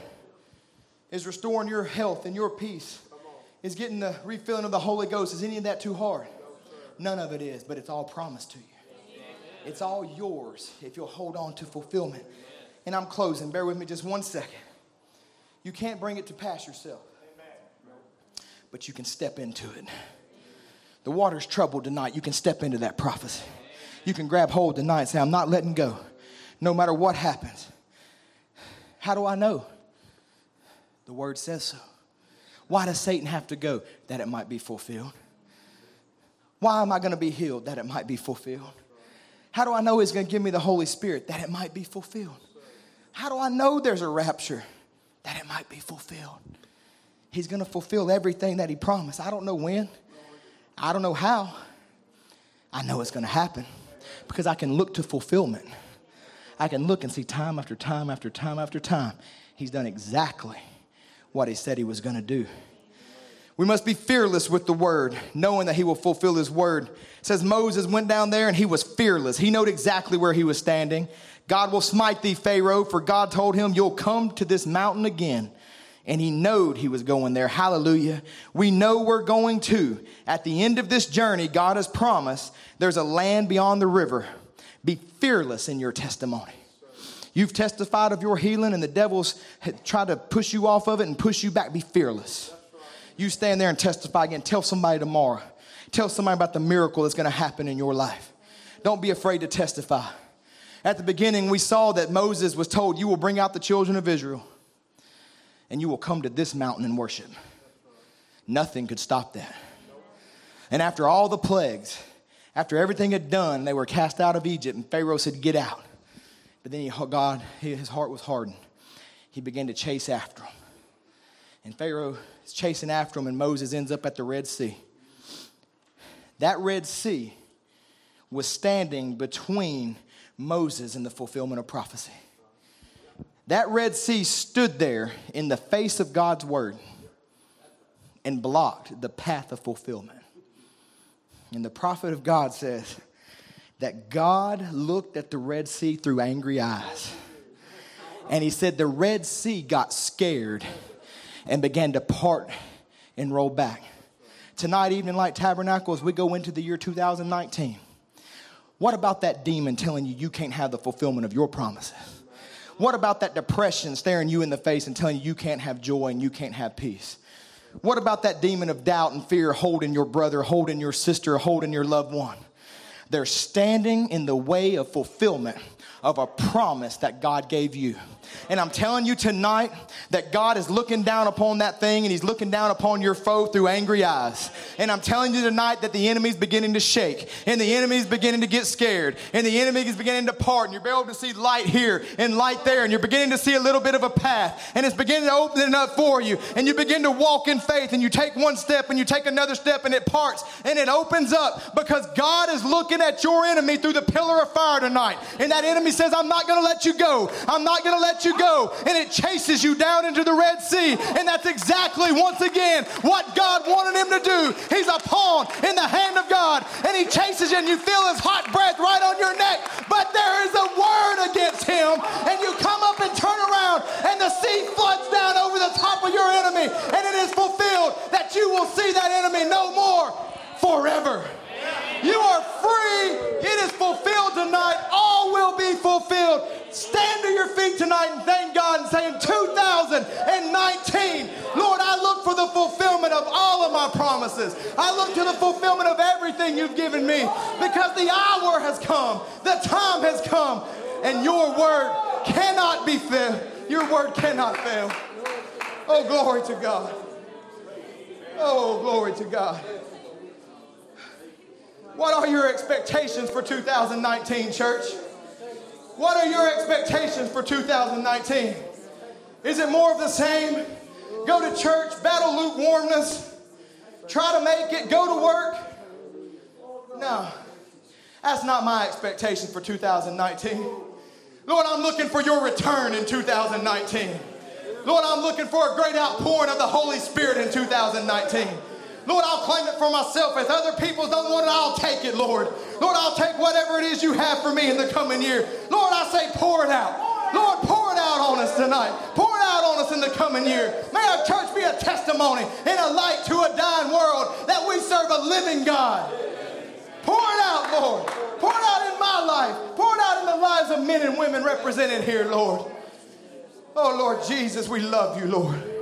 Is restoring your health and your peace? Is getting the refilling of the Holy Ghost? Is any of that too hard? None of it is, but it's all promised to you. It's all yours if you'll hold on to fulfillment. And I'm closing. Bear with me just one second. You can't bring it to pass yourself, but you can step into it. The water's troubled tonight. You can step into that prophecy. You can grab hold tonight and say, I'm not letting go, no matter what happens. How do I know? The word says so. Why does Satan have to go? That it might be fulfilled. Why am I going to be healed? That it might be fulfilled. How do I know He's going to give me the Holy Spirit? That it might be fulfilled. How do I know there's a rapture? That it might be fulfilled. He's going to fulfill everything that He promised. I don't know when, I don't know how. I know it's going to happen because I can look to fulfillment. I can look and see time after time after time after time. He's done exactly what He said He was going to do. We must be fearless with the word, knowing that he will fulfill his word. It says Moses went down there and he was fearless. He knew exactly where he was standing. God will smite thee, Pharaoh, for God told him, You'll come to this mountain again. And he knowed he was going there. Hallelujah. We know we're going to. At the end of this journey, God has promised there's a land beyond the river. Be fearless in your testimony. You've testified of your healing, and the devil's tried to push you off of it and push you back. Be fearless. You stand there and testify again. Tell somebody tomorrow. Tell somebody about the miracle that's going to happen in your life. Don't be afraid to testify. At the beginning, we saw that Moses was told, You will bring out the children of Israel, and you will come to this mountain and worship. Nothing could stop that. And after all the plagues, after everything had done, they were cast out of Egypt, and Pharaoh said, Get out. But then he, God, his heart was hardened. He began to chase after them. And Pharaoh is chasing after them, and Moses ends up at the Red Sea. That Red Sea was standing between Moses in the fulfillment of prophecy. That Red Sea stood there in the face of God's word and blocked the path of fulfillment. And the prophet of God says that God looked at the Red Sea through angry eyes. And he said the Red Sea got scared and began to part and roll back. Tonight, Evening Light Tabernacle, as we go into the year 2019, what about that demon telling you you can't have the fulfillment of your promises? What about that depression staring you in the face and telling you you can't have joy and you can't have peace? What about that demon of doubt and fear holding your brother, holding your sister, holding your loved one? They're standing in the way of fulfillment of a promise that God gave you. And I'm telling you tonight that God is looking down upon that thing and He's looking down upon your foe through angry eyes. And I'm telling you tonight that the enemy's beginning to shake and the enemy's beginning to get scared and the enemy is beginning to part and you're able to see light here and light there and you're beginning to see a little bit of a path and it's beginning to open it up for you and you begin to walk in faith and you take one step and you take another step and it parts and it opens up because God is looking at your enemy through the pillar of fire tonight. And that enemy says, I'm not going to let you go. I'm not going to let you go. And it chases you down into the Red Sea. And that's exactly, once again, what God wanted him to do. He's a pawn in the hand of God. And he chases you and you feel his hot breath right on your neck. But there is a word against him. And you come up and turn around and the sea floods down over the top of your enemy. And it is fulfilled that you will see that enemy no more forever. You are free. It is fulfilled tonight. All will be fulfilled. Stand to your feet tonight and thank God and say in 2019, Lord, I look for the fulfillment of all of my promises. I look to the fulfillment of everything you've given me because the hour has come, the time has come, and your word cannot be failed. Your word cannot fail. Oh, glory to God. Oh, glory to God. What are your expectations for 2019, church? What are your expectations for 2019? Is it more of the same? Go to church, battle lukewarmness, try to make it, go to work? No, that's not my expectation for 2019. Lord, I'm looking for your return in 2019. Lord, I'm looking for a great outpouring of the Holy Spirit in 2019. Lord, I'll claim it for myself. If other people don't want it, I'll take it, Lord. Lord, I'll take whatever it is you have for me in the coming year. Lord, I say pour it out. Lord, pour it out on us tonight. Pour it out on us in the coming year. May our church be a testimony and a light to a dying world that we serve a living God. Pour it out, Lord. Pour it out in my life. Pour it out in the lives of men and women represented here, Lord. Oh, Lord Jesus, we love you, Lord.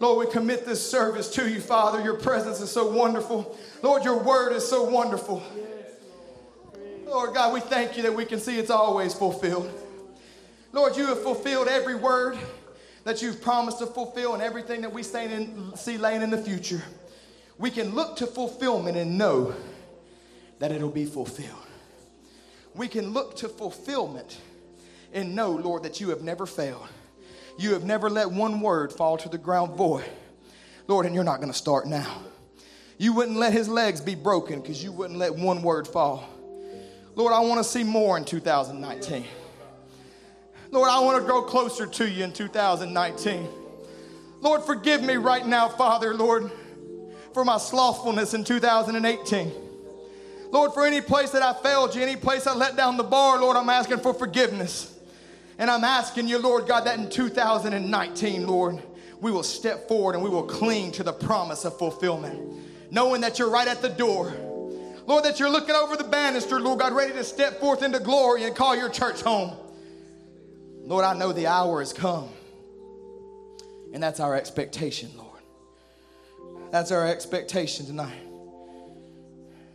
Lord, we commit this service to you, Father. Your presence is so wonderful. Lord, your word is so wonderful. Lord God, we thank you that we can see it's always fulfilled. Lord, you have fulfilled every word that you've promised to fulfill and everything that we see laying in the future. We can look to fulfillment and know that it'll be fulfilled. We can look to fulfillment and know, Lord, that you have never failed. You have never let one word fall to the ground void. Lord, and you're not going to start now. You wouldn't let his legs be broken because you wouldn't let one word fall. Lord, I want to see more in 2019. Lord, I want to grow closer to you in 2019. Lord, forgive me right now, Father, Lord, for my slothfulness in 2018. Lord, for any place that I failed you, any place I let down the bar, Lord, I'm asking for forgiveness. And I'm asking you, Lord God, that in 2019, Lord, we will step forward and we will cling to the promise of fulfillment, knowing that you're right at the door. Lord, that you're looking over the banister, Lord God, ready to step forth into glory and call your church home. Lord, I know the hour has come. And that's our expectation, Lord. That's our expectation tonight.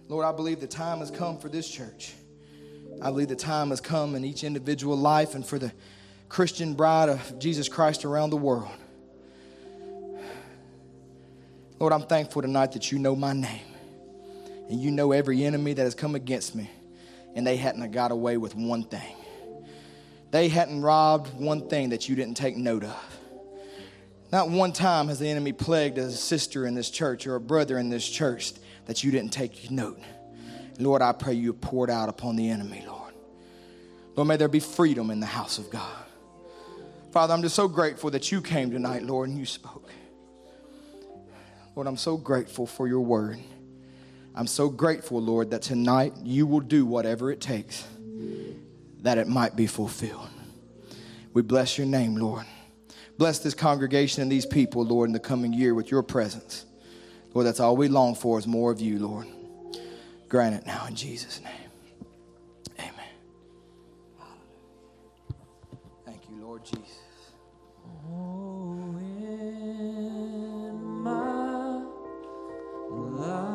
Lord, I believe the time has come for this church. I believe the time has come in each individual life and for the Christian bride of Jesus Christ around the world. Lord, I'm thankful tonight that you know my name and you know every enemy that has come against me, and they hadn't got away with one thing. They hadn't robbed one thing that you didn't take note of. Not one time has the enemy plagued a sister in this church or a brother in this church that you didn't take note. Lord, I pray you pour it out upon the enemy, Lord. Lord, may there be freedom in the house of God. Father, I'm just so grateful that you came tonight, Lord, and you spoke. Lord, I'm so grateful for your word. I'm so grateful, Lord, that tonight you will do whatever it takes that it might be fulfilled. We bless your name, Lord. Bless this congregation and these people, Lord, in the coming year with your presence. Lord, that's all we long for is more of you, Lord. Grant it now in Jesus' name. Jesus. Oh, in my life.